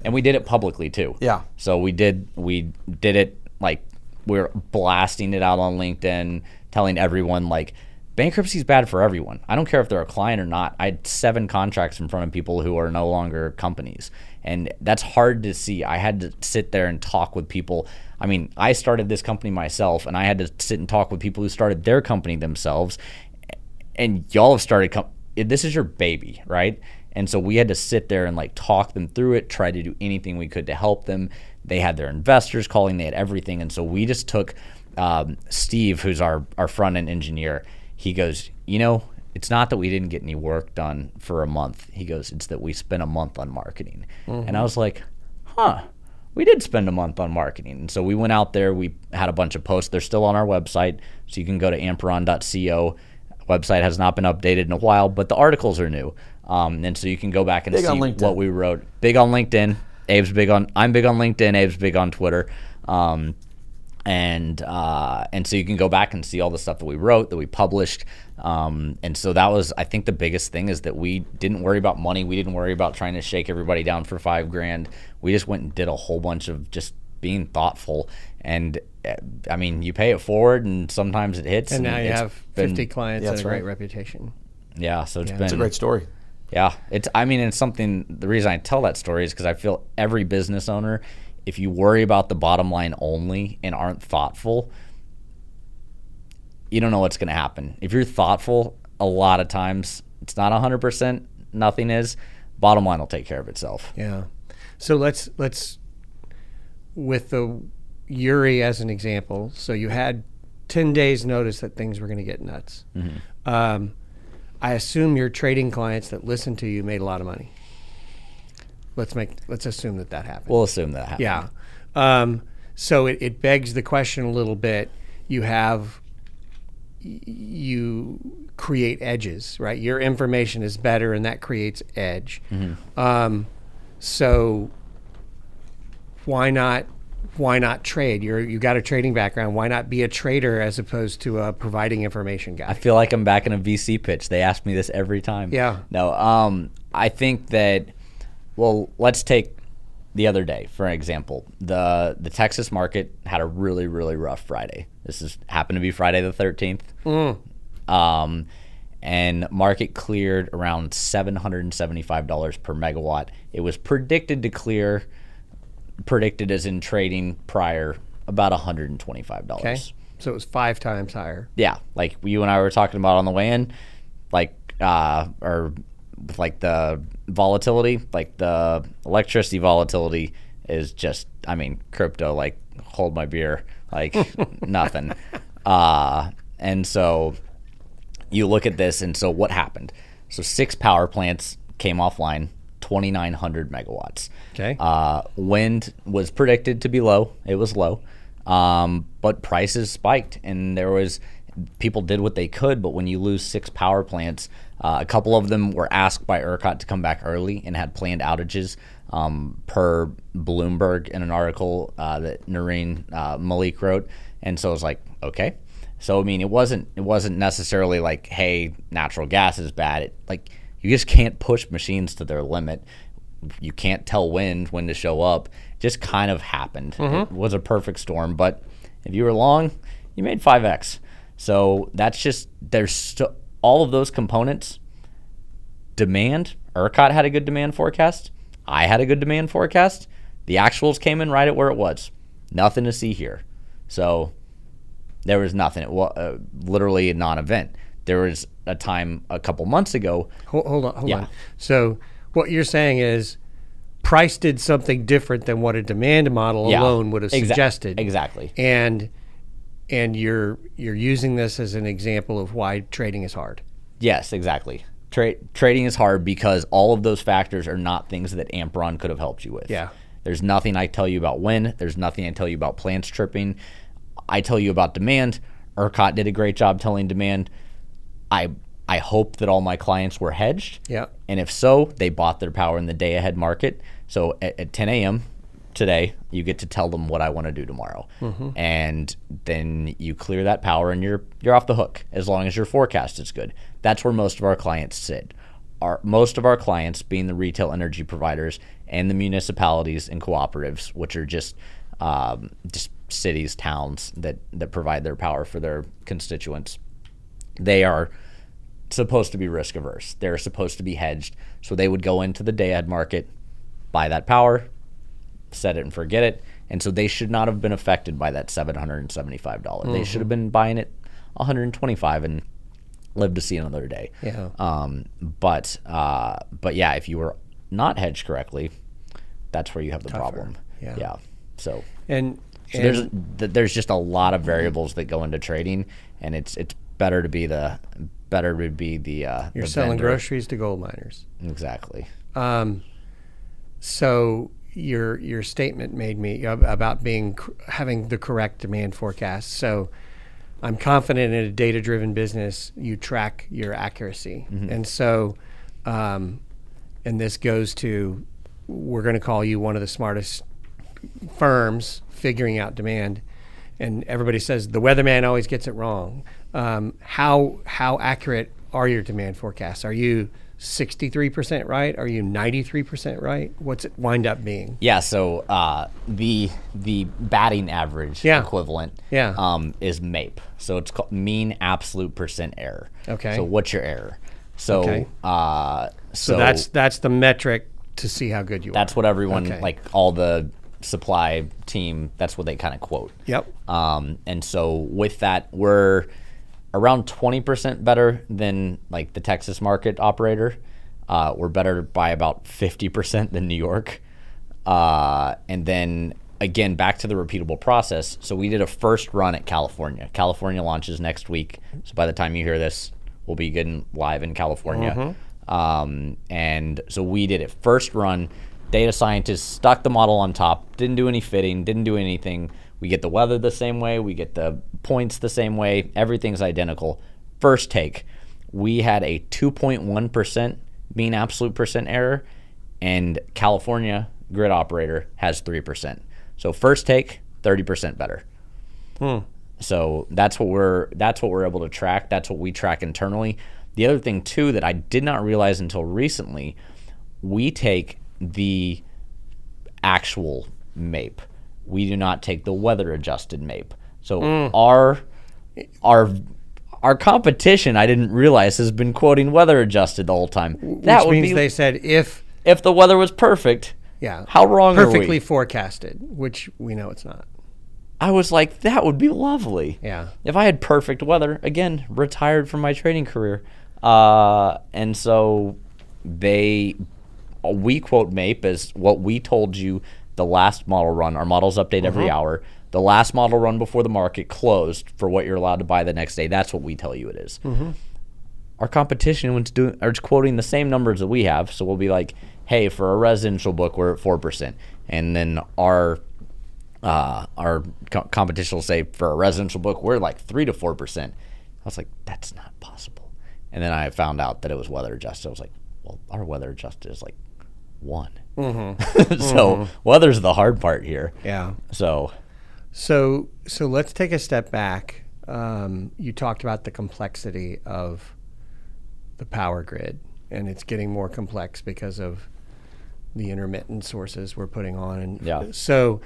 And we did it publicly too. Yeah. So we did we did it like we are blasting it out on LinkedIn, telling everyone like bankruptcy is bad for everyone. I don't care if they're a client or not. I had seven contracts in front of people who are no longer companies, and that's hard to see. I had to sit there and talk with people. I mean, I started this company myself, and I had to sit and talk with people who started their company themselves, and y'all have started com- this is your baby right and so we had to sit there and like talk them through it try to do anything we could to help them they had their investors calling they had everything and so we just took um, steve who's our, our front end engineer he goes you know it's not that we didn't get any work done for a month he goes it's that we spent a month on marketing and i was like huh we did spend a month on marketing. And so we went out there, we had a bunch of posts. They're still on our website. So you can go to amperon.co. Website has not been updated in a while, but the articles are new. Um, and so you can go back and Big see what we wrote. Big on LinkedIn. Abe's big on I'm big on LinkedIn, Abe's big on Twitter. Um, and uh, and so you can go back and see all the stuff that we wrote that we published um, and so that was i think the biggest thing is that we didn't worry about money we didn't worry about trying to shake everybody down for five grand we just went and did a whole bunch of just being thoughtful and uh, i mean you pay it forward and sometimes it hits And now you it's have been- 50 clients Yeah, and a that's great right. reputation. yeah so it's Yeah. been It's a great story. Yeah, it's. I mean, it's something. The reason I tell that story is because I feel every business owner, if you worry about the bottom line only and aren't thoughtful, you don't know what's going to happen. If you're thoughtful, a lot of times it's not hundred percent. Nothing is. Bottom line will take care of itself. Yeah. So let's let's with the Uri as an example. So you had ten days notice that things were going to get nuts. Um, I assume your trading clients that listen to you made a lot of money. Let's make let's assume that that happened. We'll assume that happened. Yeah. Um, so it, it begs the question a little bit. You have, you create edges, right? Your information is better, and that creates edge. Um, so why not? Why not trade? You're you got a trading background. Why not be a trader as opposed to a providing information guy? I feel like I'm back in a VC pitch. They ask me this every time. Yeah. No, um, I think that. Well, let's take the other day for an example. the The Texas market had a really, really rough Friday. This is happened to be Friday the thirteenth. Um, and market cleared around seven hundred and seventy five dollars per megawatt. It was predicted to clear, predicted as in trading prior, about one hundred and twenty five dollars. Okay. So it was five times higher. Yeah, like you and I were talking about on the way in, like uh, or with like the volatility, like the electricity volatility is just, I mean, crypto like hold my beer, like nothing. Uh, and so you look at this, and so what happened? So six power plants came offline, 2,900 megawatts. Okay. Uh, wind was predicted to be low. It was low, um, but prices spiked, and there was people did what they could. But when you lose six power plants, uh, a couple of them were asked by ERCOT to come back early and had planned outages. Um, per Bloomberg in an article uh, that Naureen uh, Malik wrote, and so I was like, okay. So I mean, it wasn't it wasn't necessarily like, hey, natural gas is bad. It, like you just can't push machines to their limit. You can't tell wind when to show up. Just kind of happened. It was a perfect storm, but if you were long, you made five x. So that's just there's st- all of those components. Demand. ERCOT had a good demand forecast. I had a good demand forecast. The actuals came in right at where it was. Nothing to see here. So there was nothing. It was uh, literally a non-event. There was a time a couple months ago. Hold, hold on, hold Yeah. on. So what you're saying is price did something different than what a demand model Yeah, alone would have exa- suggested. exactly. And and you're you're using this as an example of why trading is hard. Yes, exactly. Tra- trading is hard because all of those factors are not things that Amperon could have helped you with. Yeah. There's nothing I tell you about when. There's nothing I tell you about plants tripping. I tell you about demand. ERCOT did a great job telling demand. I I hope that all my clients were hedged. Yeah. And if so, they bought their power in the day ahead market. So at, at 10 a.m. today, you get to tell them what I want to do tomorrow, and then you clear that power, and you're you're off the hook as long as your forecast is good. That's where most of our clients sit. Our most of our clients being the retail energy providers and the municipalities and cooperatives, which are just um, just cities, towns that that provide their power for their constituents they are supposed to be risk averse. They're supposed to be hedged. So they would go into the day ahead market, buy that power, set it and forget it. And so they should not have been affected by that 775. dollars They should have been buying it 125 and live to see another day. Yeah. Um, but uh, but yeah, if you were not hedged correctly, that's where you have the problem. Yeah. Yeah. So And, so and there's there's just a lot of variables that go into trading, and it's it's better to be the better to be the uh, you're the selling vendor. groceries to gold miners. exactly. Um, so your your statement made me about being having the correct demand forecast. So I'm confident in a data driven business, you track your accuracy, and so um, and this goes to we're going to call you one of the smartest firms figuring out demand. And everybody says the weatherman always gets it wrong. Um, how how accurate are your demand forecasts? Are you 63% right? Are you 93% right? What's it wind up being? Yeah. So uh, the the batting average Yeah. equivalent Yeah. um, is MAPE. So it's called mean absolute percent error. Okay. So what's your error? So Okay. uh, so, So, that's that's the metric to see how good you that's are. That's what everyone Okay. like all the supply team. That's what they kind of quote. Yep. Um, and so with that, we're around 20% better than like the Texas market operator. Uh, we're better by about 50% than New York. Uh, and then again, back to the repeatable process. So we did a first run at California. California launches next week. So by the time you hear this, we'll be getting live in California. Um, and so we did it first run. Data scientists stuck the model on top, didn't do any fitting, didn't do anything. We get the weather the same way, we get the points the same way, everything's identical. First take, we had a 2.1% mean absolute percent error, and California grid operator has 3%. So first take, 30% better. Hmm. So that's what we're that's what we're able to track. That's what we track internally. The other thing too that I did not realize until recently, we take the actual MAPE. We do not take the weather adjusted MAPE. So our our our competition, I didn't realize, has been quoting weather adjusted the whole time. That Which means be they said if if the weather was perfect. yeah, How wrong are we? perfectly forecasted, which we know it's not. I was like, that would be lovely. Yeah. If I had perfect weather, again, retired from my trading career. Uh, and so they, we quote MAPE as what we told you the last model run. Our models update every hour. The last model run before the market closed for what you're allowed to buy the next day. That's what we tell you it is. our competition was doing or quoting the same numbers that we have. So we'll be like, hey, for a residential book, we're at four percent, and then our uh, our co- competition will say for a residential book, we're like three to four percent. I was like, that's not possible. And then I found out that it was weather adjusted. I was like, well, our weather adjusted is like one. so weather's the hard part here. Yeah. So So so let's take a step back. Um, you talked about the complexity of the power grid, and it's getting more complex because of the intermittent sources we're putting on. And Yeah. so,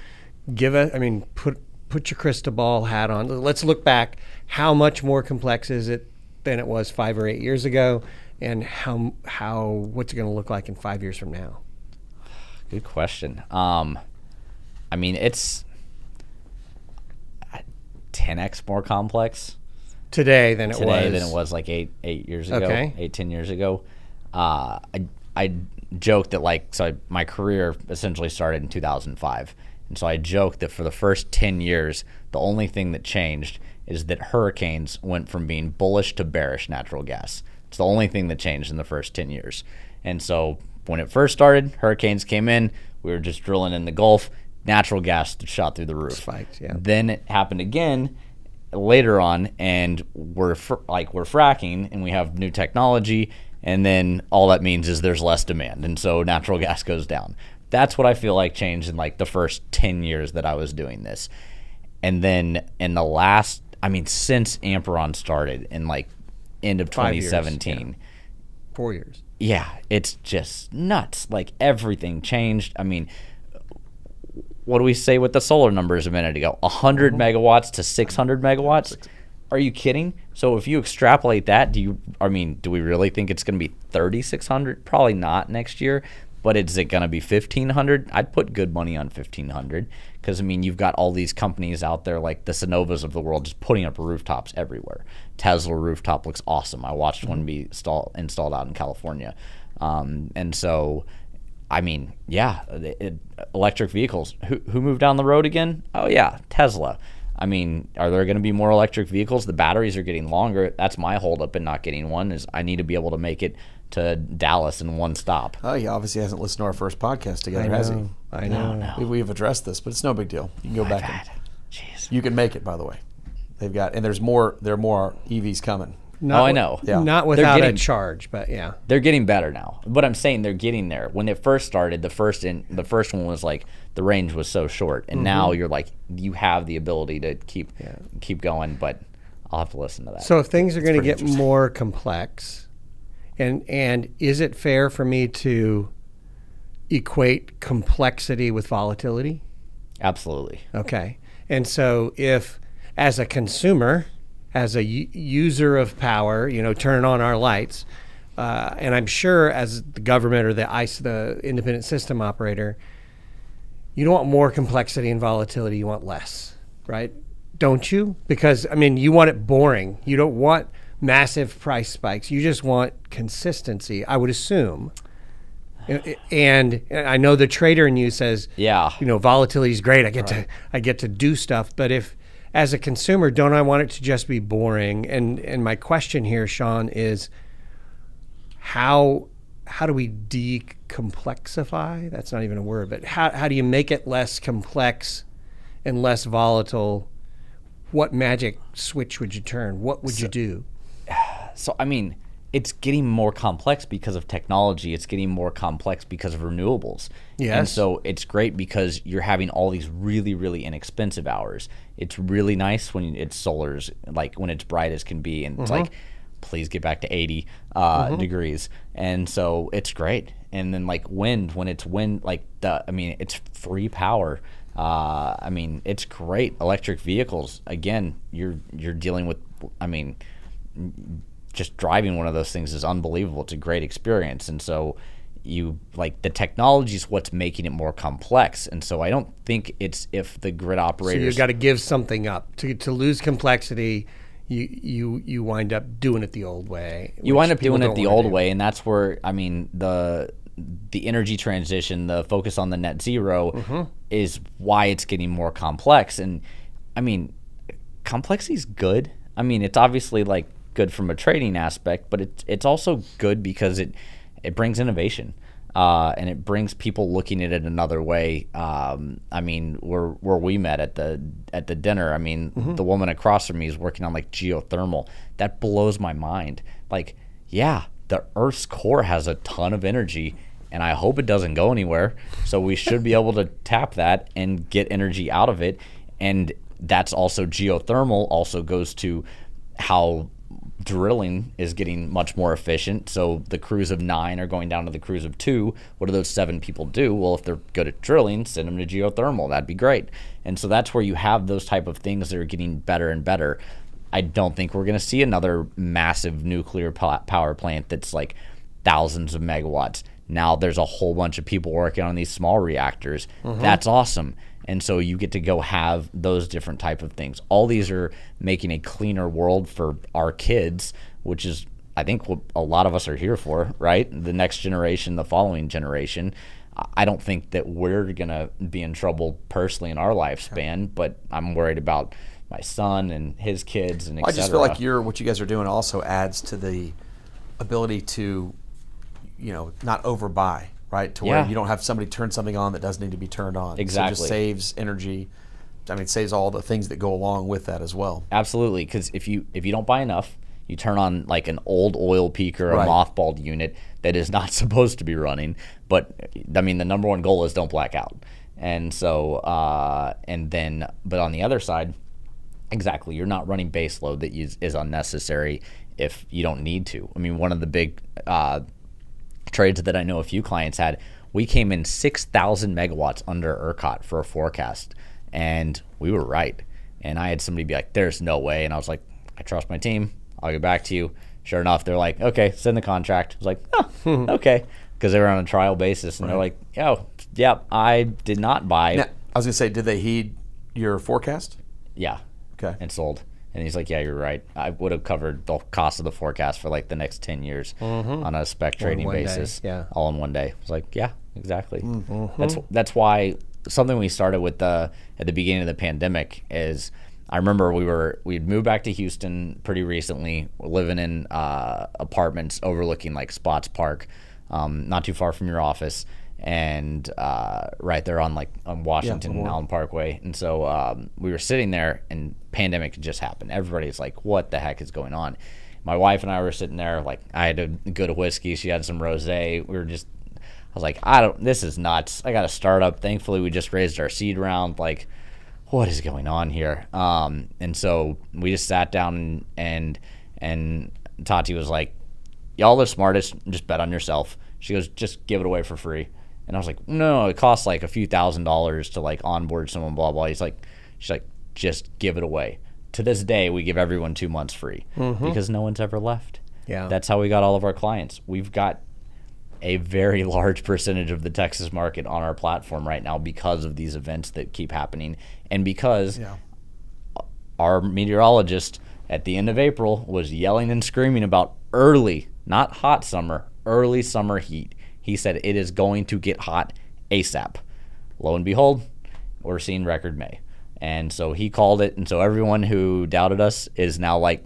give a. I mean, put put your crystal ball hat on. Let's look back. How much more complex is it than it was five or eight years ago, and how how what's it going to look like in five years from now? Good question. Um, I mean, it's 10x more complex Today than it today was than it was like eight eight years ago, Okay. eight ten years ago. Uh, I I joked that like so I, my career essentially started in 2005, and so I joked that for the first 10 years, the only thing that changed is that hurricanes went from being bullish to bearish natural gas. It's the only thing that changed in the first 10 years, and so when it first started, hurricanes came in. We were just drilling in the Gulf. Natural gas shot through the roof. Spiked, yeah. Then it happened again later on, and we're fr- like we're fracking, and we have new technology, and then all that means is there's less demand, and so natural gas goes down. That's what I feel like changed in like the first ten years that I was doing this, and then in the last, I mean, since Amperon started in like end of Five years, 2017 four years. Yeah, it's just nuts. Like everything changed. I mean, what do we say with the solar numbers a minute ago? 100 mm-hmm. megawatts to 600 megawatts? Are you kidding? So if you extrapolate that, do you I mean, do we really think it's going to be 3600? Probably not next year, but is it going to be 1500? I'd put good money on 1500 because I mean, you've got all these companies out there like the Sunnovas of the world just putting up rooftops everywhere. Tesla rooftop looks awesome. I watched one be install, installed out in California. Um, and so I mean, yeah, it- electric vehicles. Who, who moved down the road again? Oh yeah, Tesla. I mean, are there going to be more electric vehicles? The batteries are getting longer. That's my holdup in not getting one. Is I need to be able to make it to Dallas in one stop. Oh, he obviously hasn't listened to our first podcast together, I has he? know. I know. We- We've addressed this, but it's no big deal. You can go back and Jeez. you can make it. By the way, they've got and there's more. There are more EVs coming. Not oh, I wi- know. Yeah. Not They're without a getting- charge, but yeah. They're getting better now. But I'm saying they're getting there. When it first started, the first in the first one was like the range was so short, and now Mm-hmm. you're like you have the ability to keep keep going. But I'll have to listen to that. So if things are going to get more complex, and and is it fair for me to equate complexity with volatility? Absolutely. Okay. And so if as a consumer, as a u- user of power, you know, turn on our lights, uh, and I'm sure as the government or the ISO, the independent system operator, you don't want more complexity and volatility. You want less, right? Don't you? Because I mean, you want it boring. You don't want massive price spikes. You just want consistency. I would assume. And and I know the trader in you says, Yeah. you know, volatility is great. I get to I get to do stuff. But if as a consumer, don't I want it to just be boring? And and my question here, Sean, is how how do we decomplexify? That's not even a word, but how how do you make it less complex and less volatile? What magic switch would you turn? What would you do? So I mean, it's getting more complex because of technology. It's getting more complex because of renewables. Yeah. And so it's great because you're having all these really, really inexpensive hours. It's really nice when it's solar's like when it's bright as can be, and it's like, please get back to 80 uh, degrees. And so it's great. And then like wind, when it's wind, like the, I mean, it's free power. Uh, I mean, it's great. Electric vehicles, again, you're you're dealing with. I mean, just driving one of those things is unbelievable. It's a great experience, and so you like the technology is what's making it more complex. And so I don't think it's if the grid So you've got to give something up to to lose complexity. You you you wind up doing it the old way. you wind up doing it the old do. way, and that's where I mean the the energy transition, the focus on the net 0 Mm-hmm. is why it's getting more complex. And I mean, complexity is good. I mean, it's obviously like good from a trading aspect, but it's it's also good because it it brings innovation. Uh, and it brings people looking at it another way. Um, I mean, where where we met at the at the dinner, I mean, the woman across from me is working on like geothermal. That blows my mind. Like, yeah, the Earth's core has a ton of energy, and I hope it doesn't go anywhere. So we should be able to tap that and get energy out of it. And that's also geothermal. Also goes to how drilling is getting much more efficient. So the crews of nine are going down to the crews of two. What do those seven people do? Well, if they're good at drilling, send them to geothermal. That'd be great. And so that's where you have those type of things that are getting better and better. I don't think we're going to see another massive nuclear power plant that's like thousands of megawatts. Now there's a whole bunch of people working on these small reactors. Mm-hmm. That's awesome. And so you get to go have those different type of things. All these are making a cleaner world for our kids, which is I think what a lot of us are here for, right? The next generation, the following generation. I- don't think that we're gonna be in trouble personally in our lifespan, but I'm worried about my son and his kids and et I just feel like you're what you guys are doing also adds to the ability to, you know, not overbuy, right? To where Yeah. you don't have somebody turn something on that doesn't need to be turned on. So it Exactly. just saves energy. I mean, it saves all the things that go along with that as well. Absolutely, because if you if you don't buy enough, you turn on like an old oil peak or a Right. mothballed unit that is not supposed to be running. But I mean, the number one goal is don't black out. And so, uh, and then, but on the other side, exactly, you're not running base load that is, is unnecessary if you don't need to. I mean, one of the big uh, trades that I know a few clients had, we came in 6,000 megawatts under ERCOT for a forecast, and we were right. And I had somebody be like, "There's no way," and I was like, "I trust my team. I'll get back to you." Sure enough, they're like, "Okay, send the contract." I was like, "Oh, okay," because they were on a trial basis, and they're like, "Yo, yeah, I did not buy." Now, I was going to say, did they heed your forecast? Yeah. Okay. And sold. And he's like, "Yeah, you're right. I would have covered the cost of the forecast for like the next ten years on a spec trading one day, basis, yeah. all in one day." I was like, "Yeah, exactly." That's that's why something we started with the at the beginning of the pandemic is I remember we were we'd moved back to Houston pretty recently, living in uh, apartments overlooking like Spotts Park, um, not too far from your office, and uh, right there on like on Washington and Allen Parkway. And so um, we were sitting there, and pandemic just happened. Everybody's like, "What the heck is going on?" My wife and I were sitting there, like I had a good whiskey, she had some rosé. We were just, I was like, "I don't. This is nuts. I got a startup. Thankfully, we just raised our seed round. Like, what is going on here?" Um, and so we just sat down and and and Tati was like, y'all are the smartest. Just bet on yourself. She goes, just give it away for free. And I was like, no, it costs like a few thousand dollars to like onboard someone. Blah blah. He's like, she's like, just give it away. To this day, we give everyone two months free mm-hmm. because no one's ever left. Yeah. that's how we got all of our clients. We've got a very large percentage of the Texas market on our platform right now because of these events that keep happening, and because Yeah. our meteorologist at the end of April was yelling and screaming about early, not hot summer, early summer heat. He said it is going to get hot ASAP. Lo and behold, we're seeing record May. And so he called it. And so everyone who doubted us is now like,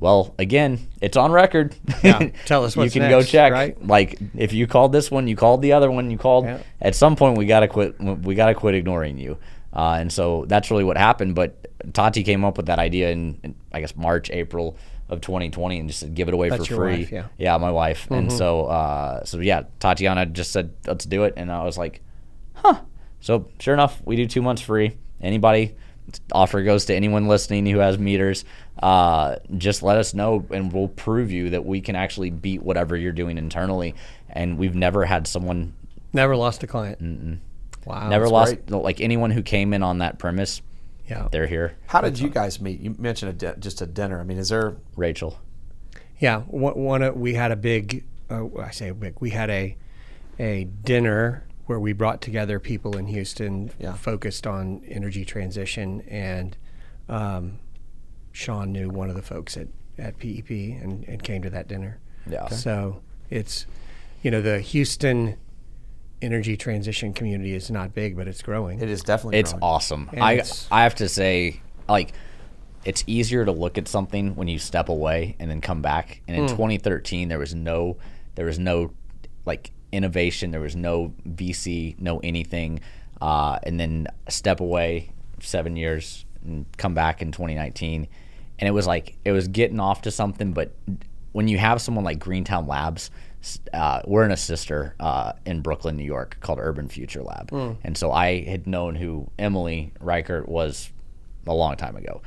well, again, it's on record. Yeah, tell us what's you can next, go check. right? Like if you called this one, you called the other one, you called. Yeah. At some point, we gotta quit. We gotta quit ignoring you. Uh, and so that's really what happened. But Tati came up with that idea in, in I guess March, April of 2020, and just said give it away That's for free. wife, yeah. Mm-hmm. my wife. And so, uh, so yeah, Tatiana just said let's do it, and I was like, huh. So sure enough, we do two months free. Anybody offer goes to anyone listening who has meters. Uh, just let us know, and we'll prove you that we can actually beat whatever you're doing internally. And we've never had someone Never lost a client. Wow. never lost great. like anyone who came in on that premise. Yeah. They're here. How did you guys meet? You mentioned a di- just a dinner. I mean, is there? Rachel. Yeah, one, one of- we had a big. Uh, I say big. We had a a dinner where we brought together people in Houston Yeah. focused on energy transition, and um, Sean knew one of the folks at at PEP and, and came to that dinner. Yeah. Okay. So it's you know the Houston energy transition community is not big, but it's growing. It is definitely. It's growing. awesome. And I it's- I have to say, like, it's easier to look at something when you step away and then come back. And in 2013, there was no there was no like innovation. There was no VC, no anything. Uh, and then step away seven years and come back in 2019, and it was like it was getting off to something. But when you have someone like Greentown Labs, s- uh, we're in a sister uh, in Brooklyn, New York, called Urban Future Lab, and so I had known who Emily Reichert was a long time ago,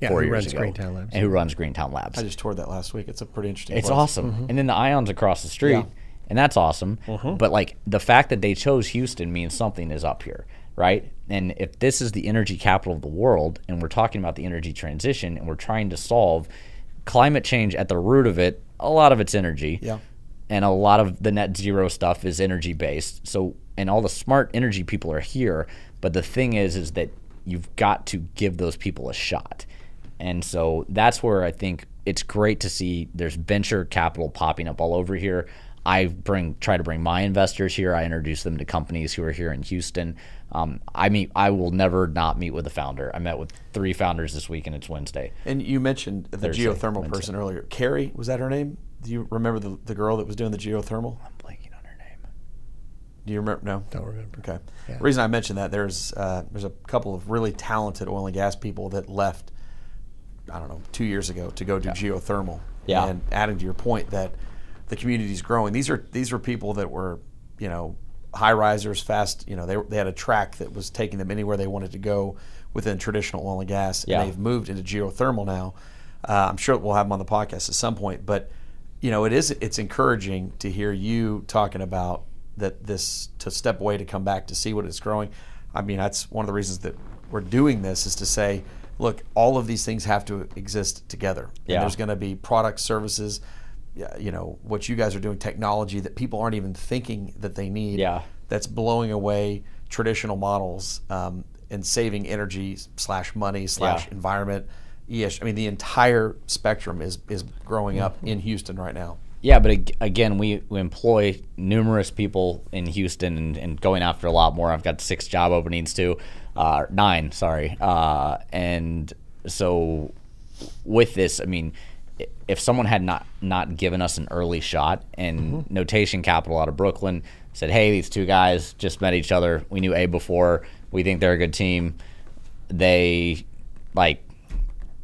Yeah, four who years runs ago, Greentown Labs. and who runs Greentown Labs. I just toured that last week. It's a pretty interesting. It's place. awesome. And then the Ions across the street, Yeah. and that's awesome. But like the fact that they chose Houston means something is up here, right? And if this is the energy capital of the world, and we're talking about the energy transition, and we're trying to solve climate change at the root of it, a lot of it's energy. Yeah. And a lot of the net zero stuff is energy based. So, and all the smart energy people are here. But the thing is, is that you've got to give those people a shot. And so that's where I think it's great to see there's venture capital popping up all over here. I bring try to bring my investors here. I introduce them to companies who are here in Houston. Um, I meet. I will never not meet with a founder. I met with three founders this week, and it's Wednesday. And you mentioned the Thursday, geothermal Wednesday. person earlier. Carrie, was that her name? Do you remember the, the girl that was doing the geothermal? I'm blanking on her name. Do you remember? No. Don't remember. Okay. Yeah. The reason I mentioned that there's uh, there's a couple of really talented oil and gas people that left. I don't know, two years ago to go do geothermal. Yeah. And adding to your point that the community's growing. These are these were people that were, you know, high risers, fast. You know, they they had a track that was taking them anywhere they wanted to go within traditional oil and gas. Yeah. And they've moved into geothermal now. Uh, I'm sure we'll have them on the podcast at some point, but you know, it is it's encouraging to hear you talking about that this to step away to come back to see what it's growing. I mean, that's one of the reasons that we're doing this is to say, look, all of these things have to exist together. Yeah. And there's going to be product services, you know, what you guys are doing, technology that people aren't even thinking that they need. Yeah. That's blowing away traditional models um, and saving energy slash money slash Yeah. environment. ES, I mean, the entire spectrum is is growing up in Houston right now. Yeah, but ag- again, we, we employ numerous people in Houston and, and going after a lot more. I've got six job openings too, uh, nine, sorry. Uh, and so with this, I mean, if someone had not not given us an early shot and Notation Capital out of Brooklyn said, "Hey, these two guys just met each other. We knew A before. We think they're a good team." They like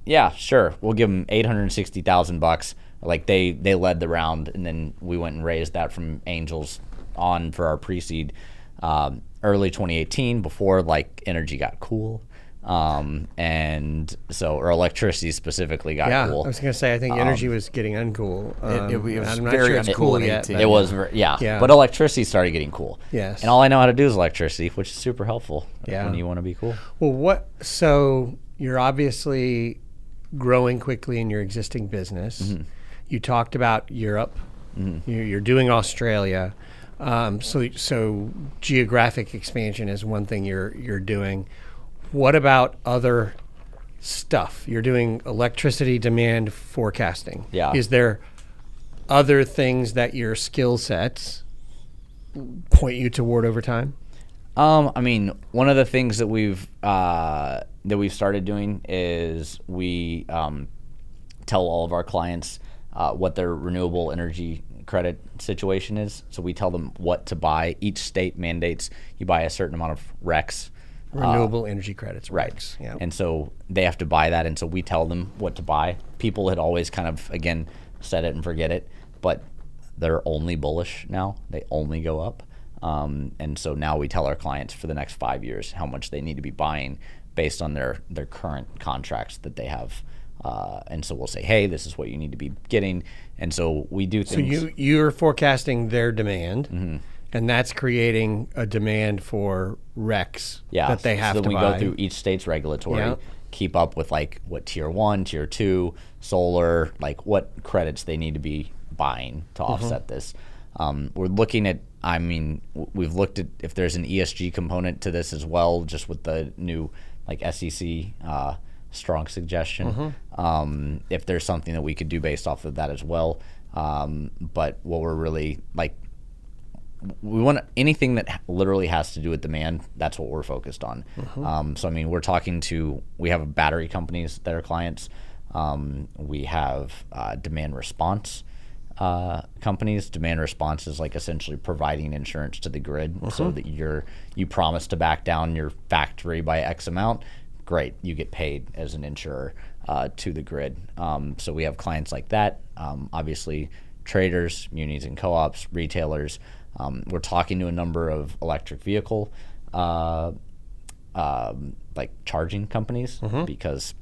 yeah, sure. We'll give them eight hundred sixty thousand bucks. Like they they led the round, and then we went and raised that from Angels on for our pre-seed um, early 2018 before like energy got cool, um, and so or electricity specifically got Yeah, cool. I was gonna say I think energy was getting uncool. Um, it was I'm not very sure it's uncool cool yet. 18. but- It was, ver- yeah. Yeah. But electricity started getting cool. Yes. And all I know how to do is electricity, which is super helpful Yeah. when you want to be cool. Well, what? So you're obviously growing quickly in your existing business. Mm-hmm. You talked about Europe. You're, you're doing Australia. Um, so, so geographic expansion is one thing you're you're doing. What about other stuff? You're doing electricity demand forecasting. Yeah. Is there other things that your skill sets point you toward over time? Um, I mean, one of the things that we've uh, that we've started doing is we um, tell all of our clients uh, what their renewable energy credit situation is. So we tell them what to buy. Each state mandates you buy a certain amount of RECs. Renewable energy credits. Right. RECs, Yeah. And so they have to buy that, and so we tell them what to buy. People had always kind of again set it and forget it, but they're only bullish now. They only go up, um, and so now we tell our clients for the next five years how much they need to be buying based on their their current contracts that they have. Uh, and so we'll say, hey, this is what you need to be getting, and so we do So things. you you're forecasting their demand, and that's creating a demand for RECs yeah, that they have so to we buy. go through each state's regulatory, Yeah. keep up with like what tier one, tier two, solar, like what credits they need to be buying to Mm-hmm. offset this. Um, we're looking at. I mean, we've looked at if there's an ESG component to this as well, just with the new like SEC uh, strong suggestion. Mm-hmm. Um, if there's something that we could do based off of that as well. Um, but what we're really like we want anything that literally has to do with demand. That's what we're focused on. Um, so I mean, we're talking to we have battery companies that are clients. Um, we have uh, demand response uh, companies. Demand response is like essentially providing insurance to the grid, so that you're you promise to back down your factory by X amount. Great, you get paid as an insurer uh, to the grid. Um, so we have clients like that. Um, obviously, traders, munis and co-ops, retailers. Um, we're talking to a number of electric vehicle uh, um, like charging companies because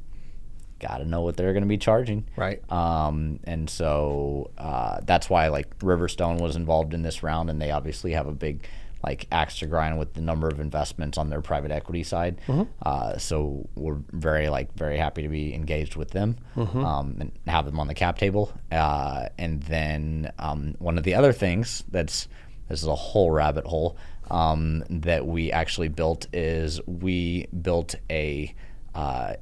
got to know what they're going to be charging. Right. Um, and so uh, that's why like Riverstone was involved in this round, and they obviously have a big like axe to grind with the number of investments on their private equity side. Uh, so we're very like very happy to be engaged with them um, and have them on the cap table. Uh, and then um, one of the other things that's this is a whole rabbit hole um, that we actually built is we built a uh,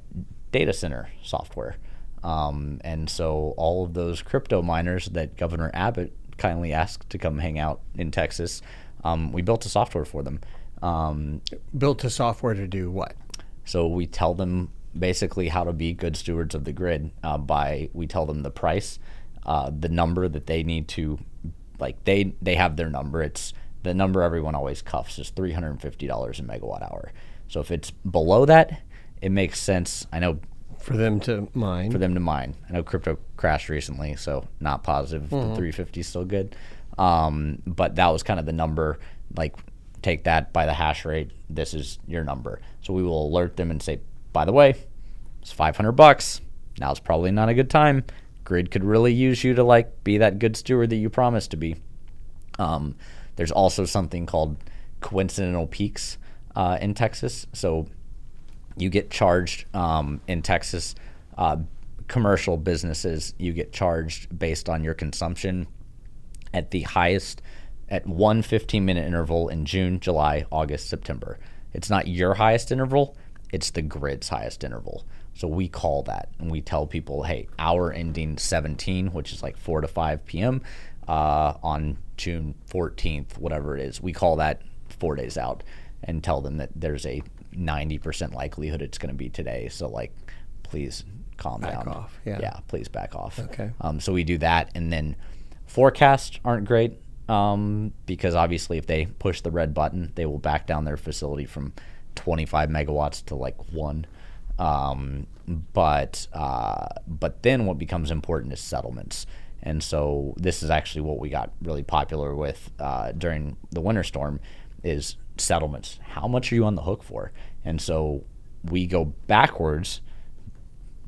data center software. Um, and so all of those crypto miners that Governor Abbott kindly asked to come hang out in Texas, um, we built a software for them. Um, Built a software to do what? so we tell them basically how to be good stewards of the grid uh, by we tell them the price, uh, the number that they need to, like they they have their number. It's the number everyone always cuffs is three hundred and fifty dollars a megawatt hour. So if it's below that, it makes sense. I know For them to mine. for them to mine. I know crypto crashed recently, so not positive. if The 350 is still good, um, but that was kind of the number. Like, take that by the hash rate. This is your number. So we will alert them and say, by the way, it's 500 bucks. Now it's probably not a good time. Grid could really use you to like be that good steward that you promised to be. Um, there's also something called coincidental peaks uh, in Texas. So you get charged um, in Texas. Uh, commercial businesses, you get charged based on your consumption at the highest at one 15 minute interval in June, July, August, September. It's not your highest interval, it's the grid's highest interval. So we call that and we tell people, hey, hour ending 17, which is like 4 to 5 p.m. Uh, on June 14th, whatever it is, we call that four days out and tell them that there's a 90% likelihood it's going to be today. So, like, please calm down. Back down. off, yeah. Yeah, please back off. Okay. Um, so we do that, and then forecasts aren't great um, because obviously if they push the red button, they will back down their facility from 25 megawatts to like one. Um, but uh, but then what becomes important is settlements, and so this is actually what we got really popular with uh, during the winter storm is settlements. How much are you on the hook for? And so we go backwards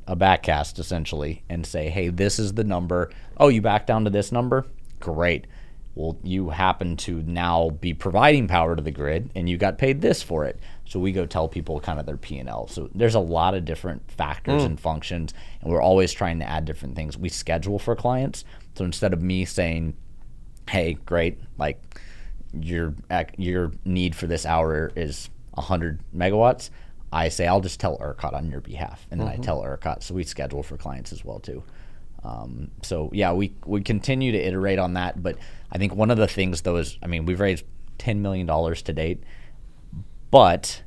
a backcast essentially and say, hey, this is the number. Oh, you back down to this number? Great. Well, you happen to now be providing power to the grid and you got paid this for it. So we go tell people kind of their P&L. So there's a lot of different factors mm. and functions and we're always trying to add different things. We schedule for clients. So instead of me saying, hey, great, like your your need for this hour is 100 megawatts, I say I'll just tell ERCOT on your behalf, and then I tell ERCOT. So we schedule for clients as well too. Um, so yeah, we we continue to iterate on that, but I think one of the things though is, I mean, we've raised 10 million dollars to date, but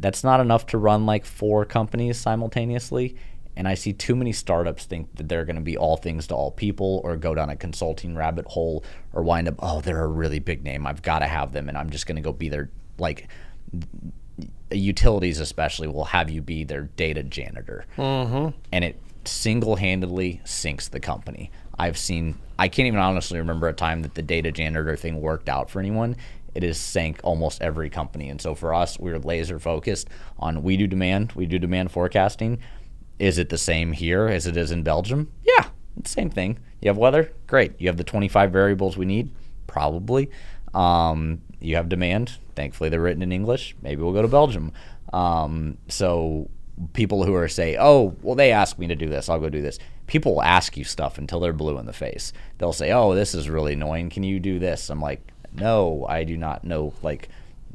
that's not enough to run like four companies simultaneously. And I see too many startups think that they're going to be all things to all people or go down a consulting rabbit hole or wind up, oh, they're a really big name. I've got to have them. And I'm just going to go be their, like, utilities especially will have you be their data janitor. Mm-hmm. And it single handedly sinks the company. I've seen, I can't even honestly remember a time that the data janitor thing worked out for anyone. It has sank almost every company. And so for us, we're laser focused on we do demand, we do demand forecasting. Is it the same here as it is in Belgium? Yeah, same thing. You have weather? Great. You have the 25 variables we need? Probably. Um, you have demand. Thankfully, they're written in English. Maybe we'll go to Belgium. Um, so people who are say, "Oh, well, they asked me to do this. I'll go do this." People will ask you stuff until they're blue in the face. They'll say, "Oh, this is really annoying. Can you do this?" I'm like, "No, I do not know like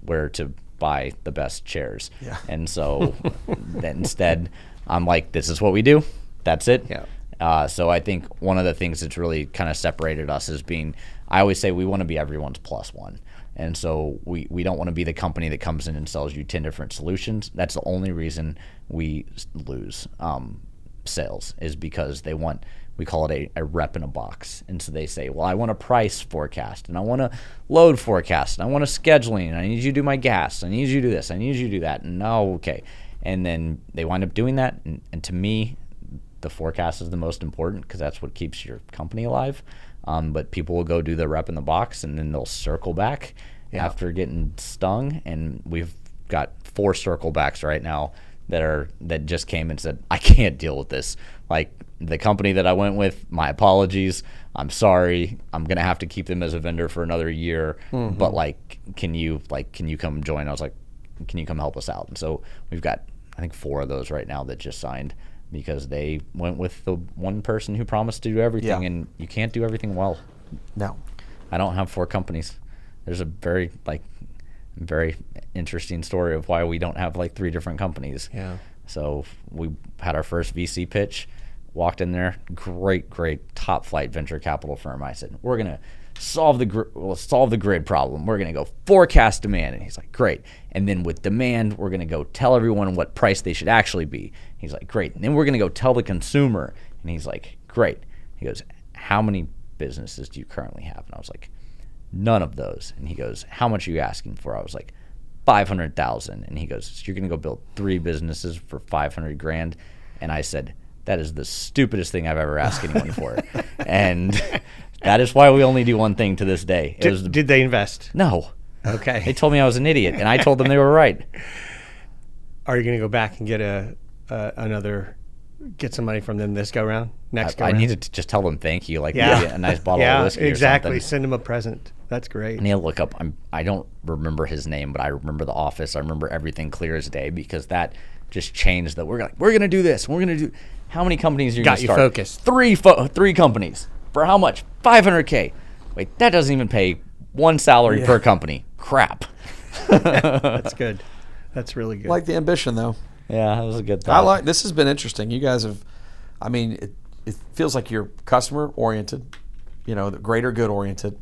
where to buy the best chairs." Yeah. And so then instead, I'm like, "This is what we do. That's it." Yeah. Uh, so I think one of the things that's really kind of separated us is being I always say we want to be everyone's plus one. And so we, we don't want to be the company that comes in and sells you 10 different solutions. That's the only reason we lose um, sales is because they want, we call it a, a rep in a box. And so they say, well, I want a price forecast and I want a load forecast and I want a scheduling and I need you to do my gas. I need you to do this. I need you to do that. And no, okay. And then they wind up doing that. And, and to me, the forecast is the most important because that's what keeps your company alive. Um, but people will go do the rep in the box and then they'll circle back after getting stung. And we've got four circle backs right now that are that just came and said, I can't deal with this. Like the company that I went with, my apologies. I'm sorry. I'm gonna have to keep them as a vendor for another year. But like, can you like can you come join? I was like, can you come help us out? And so we've got I think four of those right now that just signed because they went with the one person who promised to do everything, Yeah. and you can't do everything well. No. I don't have four companies. There's a very like very interesting story of why we don't have like three different companies. Yeah. So we had our first VC pitch, walked in there, great, great top flight venture capital firm. I said, "We're gonna solve the gr- we'll solve the grid problem. We're gonna go forecast demand." And he's like, "Great." And then with demand, we're gonna go tell everyone what price they should actually be. He's like, "Great." And then we're gonna go tell the consumer. And he's like, "Great." He goes, "How many businesses do you currently have?" And I was like, none of those. And he goes, how much are you asking for? I was like, 500,000. And he goes, so you're going to go build three businesses for 500 grand. And I said, that is the stupidest thing I've ever asked anyone for. And that is why we only do one thing to this day. It was Did, did they invest? no. Okay. They told me I was an idiot, and I told them they were right. Are you going to go back and get a, another get some money from them this go round next go I, I round? needed to just tell them thank you, like yeah. a nice bottle yeah, of whiskey exactly. or something. Send them a present. That's great. I need to look up. I'm. I don't remember his name, but I remember the office. I remember everything clear as day because that just changed. That we're like we're gonna do this. We're gonna do. How many companies are you Got gonna you start? focused. Three. Fo- three companies for how much? Five hundred k. Wait, that doesn't even pay one salary per company. Crap. That's good. That's really good. Like the ambition, though. Yeah, that was a good I like this has been interesting. You guys have, I mean, it, it feels like you're customer oriented, you know, the greater good oriented.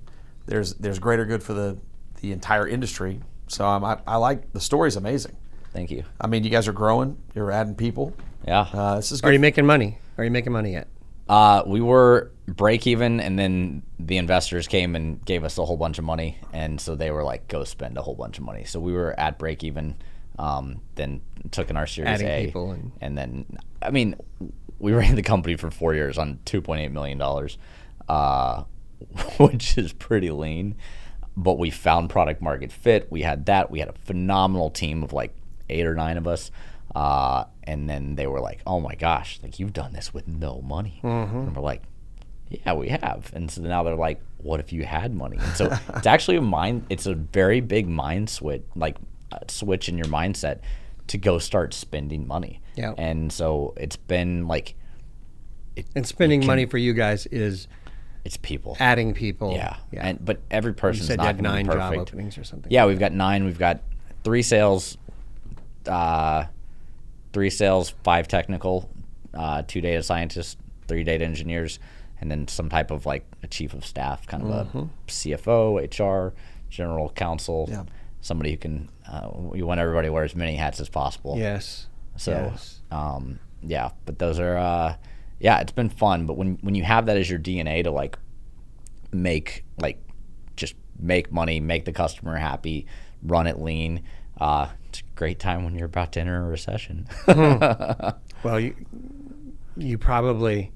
There's there's greater good for the the entire industry. So um, I I like the story's amazing. Thank you. I mean, you guys are growing. You're adding people. Yeah. Uh, this is Are you making money? Are you making money yet? Uh, we were break even, and then the investors came and gave us a whole bunch of money, and so they were like, "Go spend a whole bunch of money." So we were at break even, um, then took in our Series Adding A, people and- and then I mean, we ran the company for four years on two point eight million dollars, uh, which is pretty lean. But we found product market fit. We had that. We had a phenomenal team of like eight or nine of us. Uh, and then they were like, "Oh my gosh, like you've done this with no money." And we're like, "Yeah, we have." And so now they're like, "What if you had money?" And so it's actually a mind. It's a very big mind switch, like uh, switch in your mindset to go start spending money. Yeah. And so it's been like And spending money for you guys is it's people. adding people. Yeah. Yeah. And but every you person's said not nine job openings or something. Yeah, we've got nine. We've got three sales, uh, three sales, five technical, uh, two data scientists, three data engineers, and then some type of like a chief of staff, kind of Mm-hmm. a CFO, HR, general counsel, Yeah. somebody who can. Uh, we want everybody to wear as many hats as possible. Yes. So, Yes. um, yeah, but those are, uh, yeah, it's been fun. But when when you have that as your DNA to like make like just make money, make the customer happy, run it lean, uh, great time when you're about to enter a recession. Well, you you probably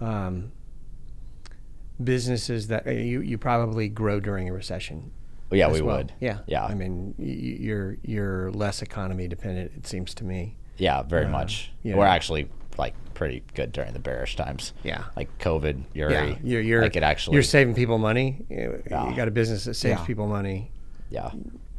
um, businesses that uh, you you probably grow during a recession. yeah, we well. would. Yeah. yeah, I mean, you're you're less economy dependent. It seems to me. yeah, very much. yeah. We're actually like pretty good during the bearish times. Yeah. like COVID, Uri. Yeah. You're you're like it actually. you're saving people money. You Yeah. you got a business that saves Yeah. people money yeah,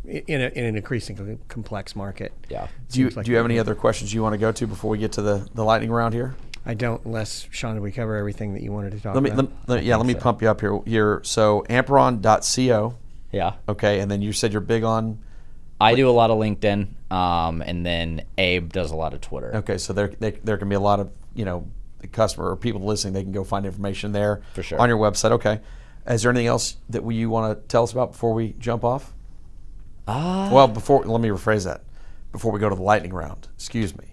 in a, in an increasingly complex market. yeah. do you like do you have any other questions you want to go to before we get to the the lightning round here? I don't, unless Sean, did we cover everything that you wanted to talk Let me, about? let, let- yeah, let me pump you up here. Here, so Amperon.co. Yeah. Okay, and then you said you're big on. I do a lot of LinkedIn, um, and then Abe does a lot of Twitter. Okay, so there they, there can be a lot of you know the customer or people listening. They can go find information there For sure. on your website. Okay, Is there anything else that we, you want to tell us about before we jump off? Uh, Well, before let me rephrase that. Before we go to the lightning round, excuse me.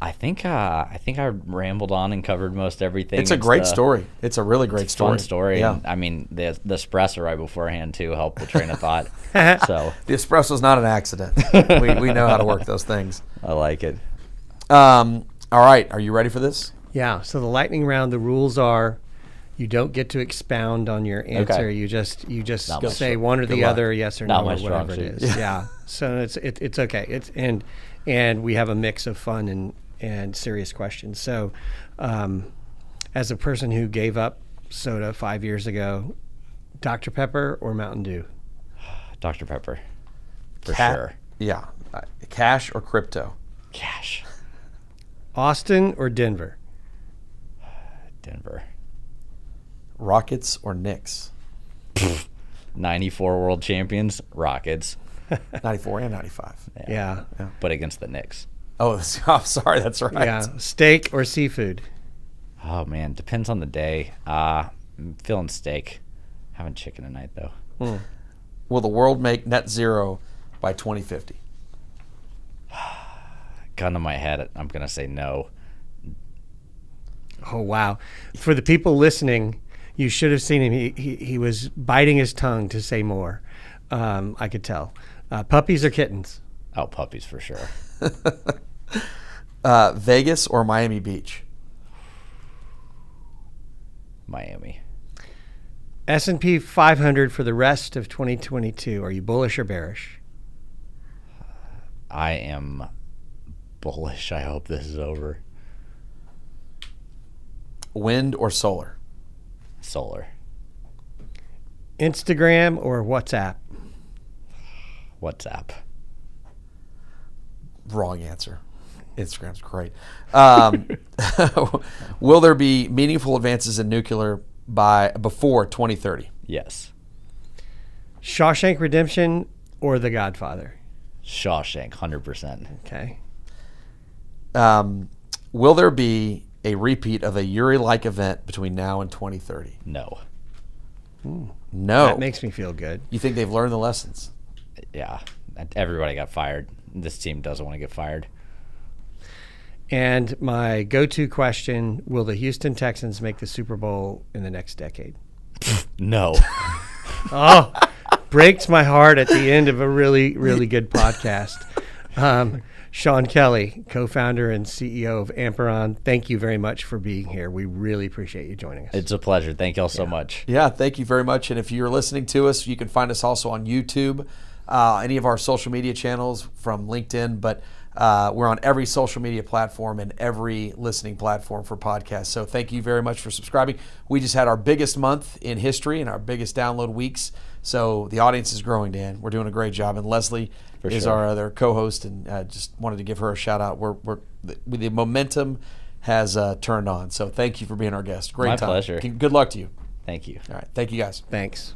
I think uh, I think I rambled on and covered most everything. It's a great the story. It's a really great story. Fun story. Yeah. And, I mean, the the espresso right beforehand too helped the train of thought. so The espresso is not an accident. we, we know how to work those things. I like it. Um, all right, are you ready for this? Yeah. So the lightning round, the rules are, you don't get to expound on your answer. You just you just Not my say strong- one or the luck. other, yes or Not no, or whatever it is. suit. is. Yeah. So it's it, it's okay. It's and and we have a mix of fun and and serious questions. So, um, as a person who gave up soda five years ago, Dr Pepper or Mountain Dew? Dr Pepper, for Cat- sure. Yeah. Uh, cash or crypto? Cash. Austin or Denver? Denver. Rockets or Knicks? 94 world champions, Rockets, 94 and 95. Yeah. yeah. but against the Knicks. Oh, I'm sorry. That's right. Yeah. Steak or seafood? Oh man, depends on the day. Uh, I'm feeling steak. Having chicken tonight though. Will the world make net zero by 2050? Gun to my head, I'm gonna say no. Oh wow! For the people listening, you should have seen him. He he, he was biting his tongue to say more. Um, I could tell. Uh, puppies or kittens? Oh, puppies for sure. Uh, Vegas or Miami Beach? Miami. S and P 500 for the rest of 2022. Are you bullish or bearish? I am bullish. I hope this is over. Wind or solar? Solar. Instagram or WhatsApp? WhatsApp. Wrong answer. Instagram's great. Um, will there be meaningful advances in nuclear by before 2030? Yes. Shawshank Redemption or The Godfather? Shawshank, hundred percent. Okay. Um, will there be a repeat of a Uri-like event between now and 2030? No. No. That makes me feel good. you think they've learned the lessons? Yeah. Everybody got fired. This team doesn't want to get fired. And my go-to question: Will the Houston Texans make the Super Bowl in the next decade? No. Oh, breaks my heart at the end of a really, really good podcast. Um, Sean Kelly, co-founder and CEO of Amperon, thank you very much for being here. We really appreciate you joining us. it's a pleasure. Thank y'all so much. Yeah, thank you very much. And if you're listening to us, you can find us also on YouTube, uh, any of our social media channels from LinkedIn, but uh, we're on every social media platform and every listening platform for podcasts. So thank you very much for subscribing. We just had our biggest month in history and our biggest download weeks. So the audience is growing, Dan. We're doing a great job. And Leslie For is sure. our other co-host, and uh, just wanted to give her a shout out. We're, we're the, the momentum has uh, turned on. So thank you for being our guest. Great My time. pleasure. Good luck to you. Thank you. All right. Thank you guys. Thanks.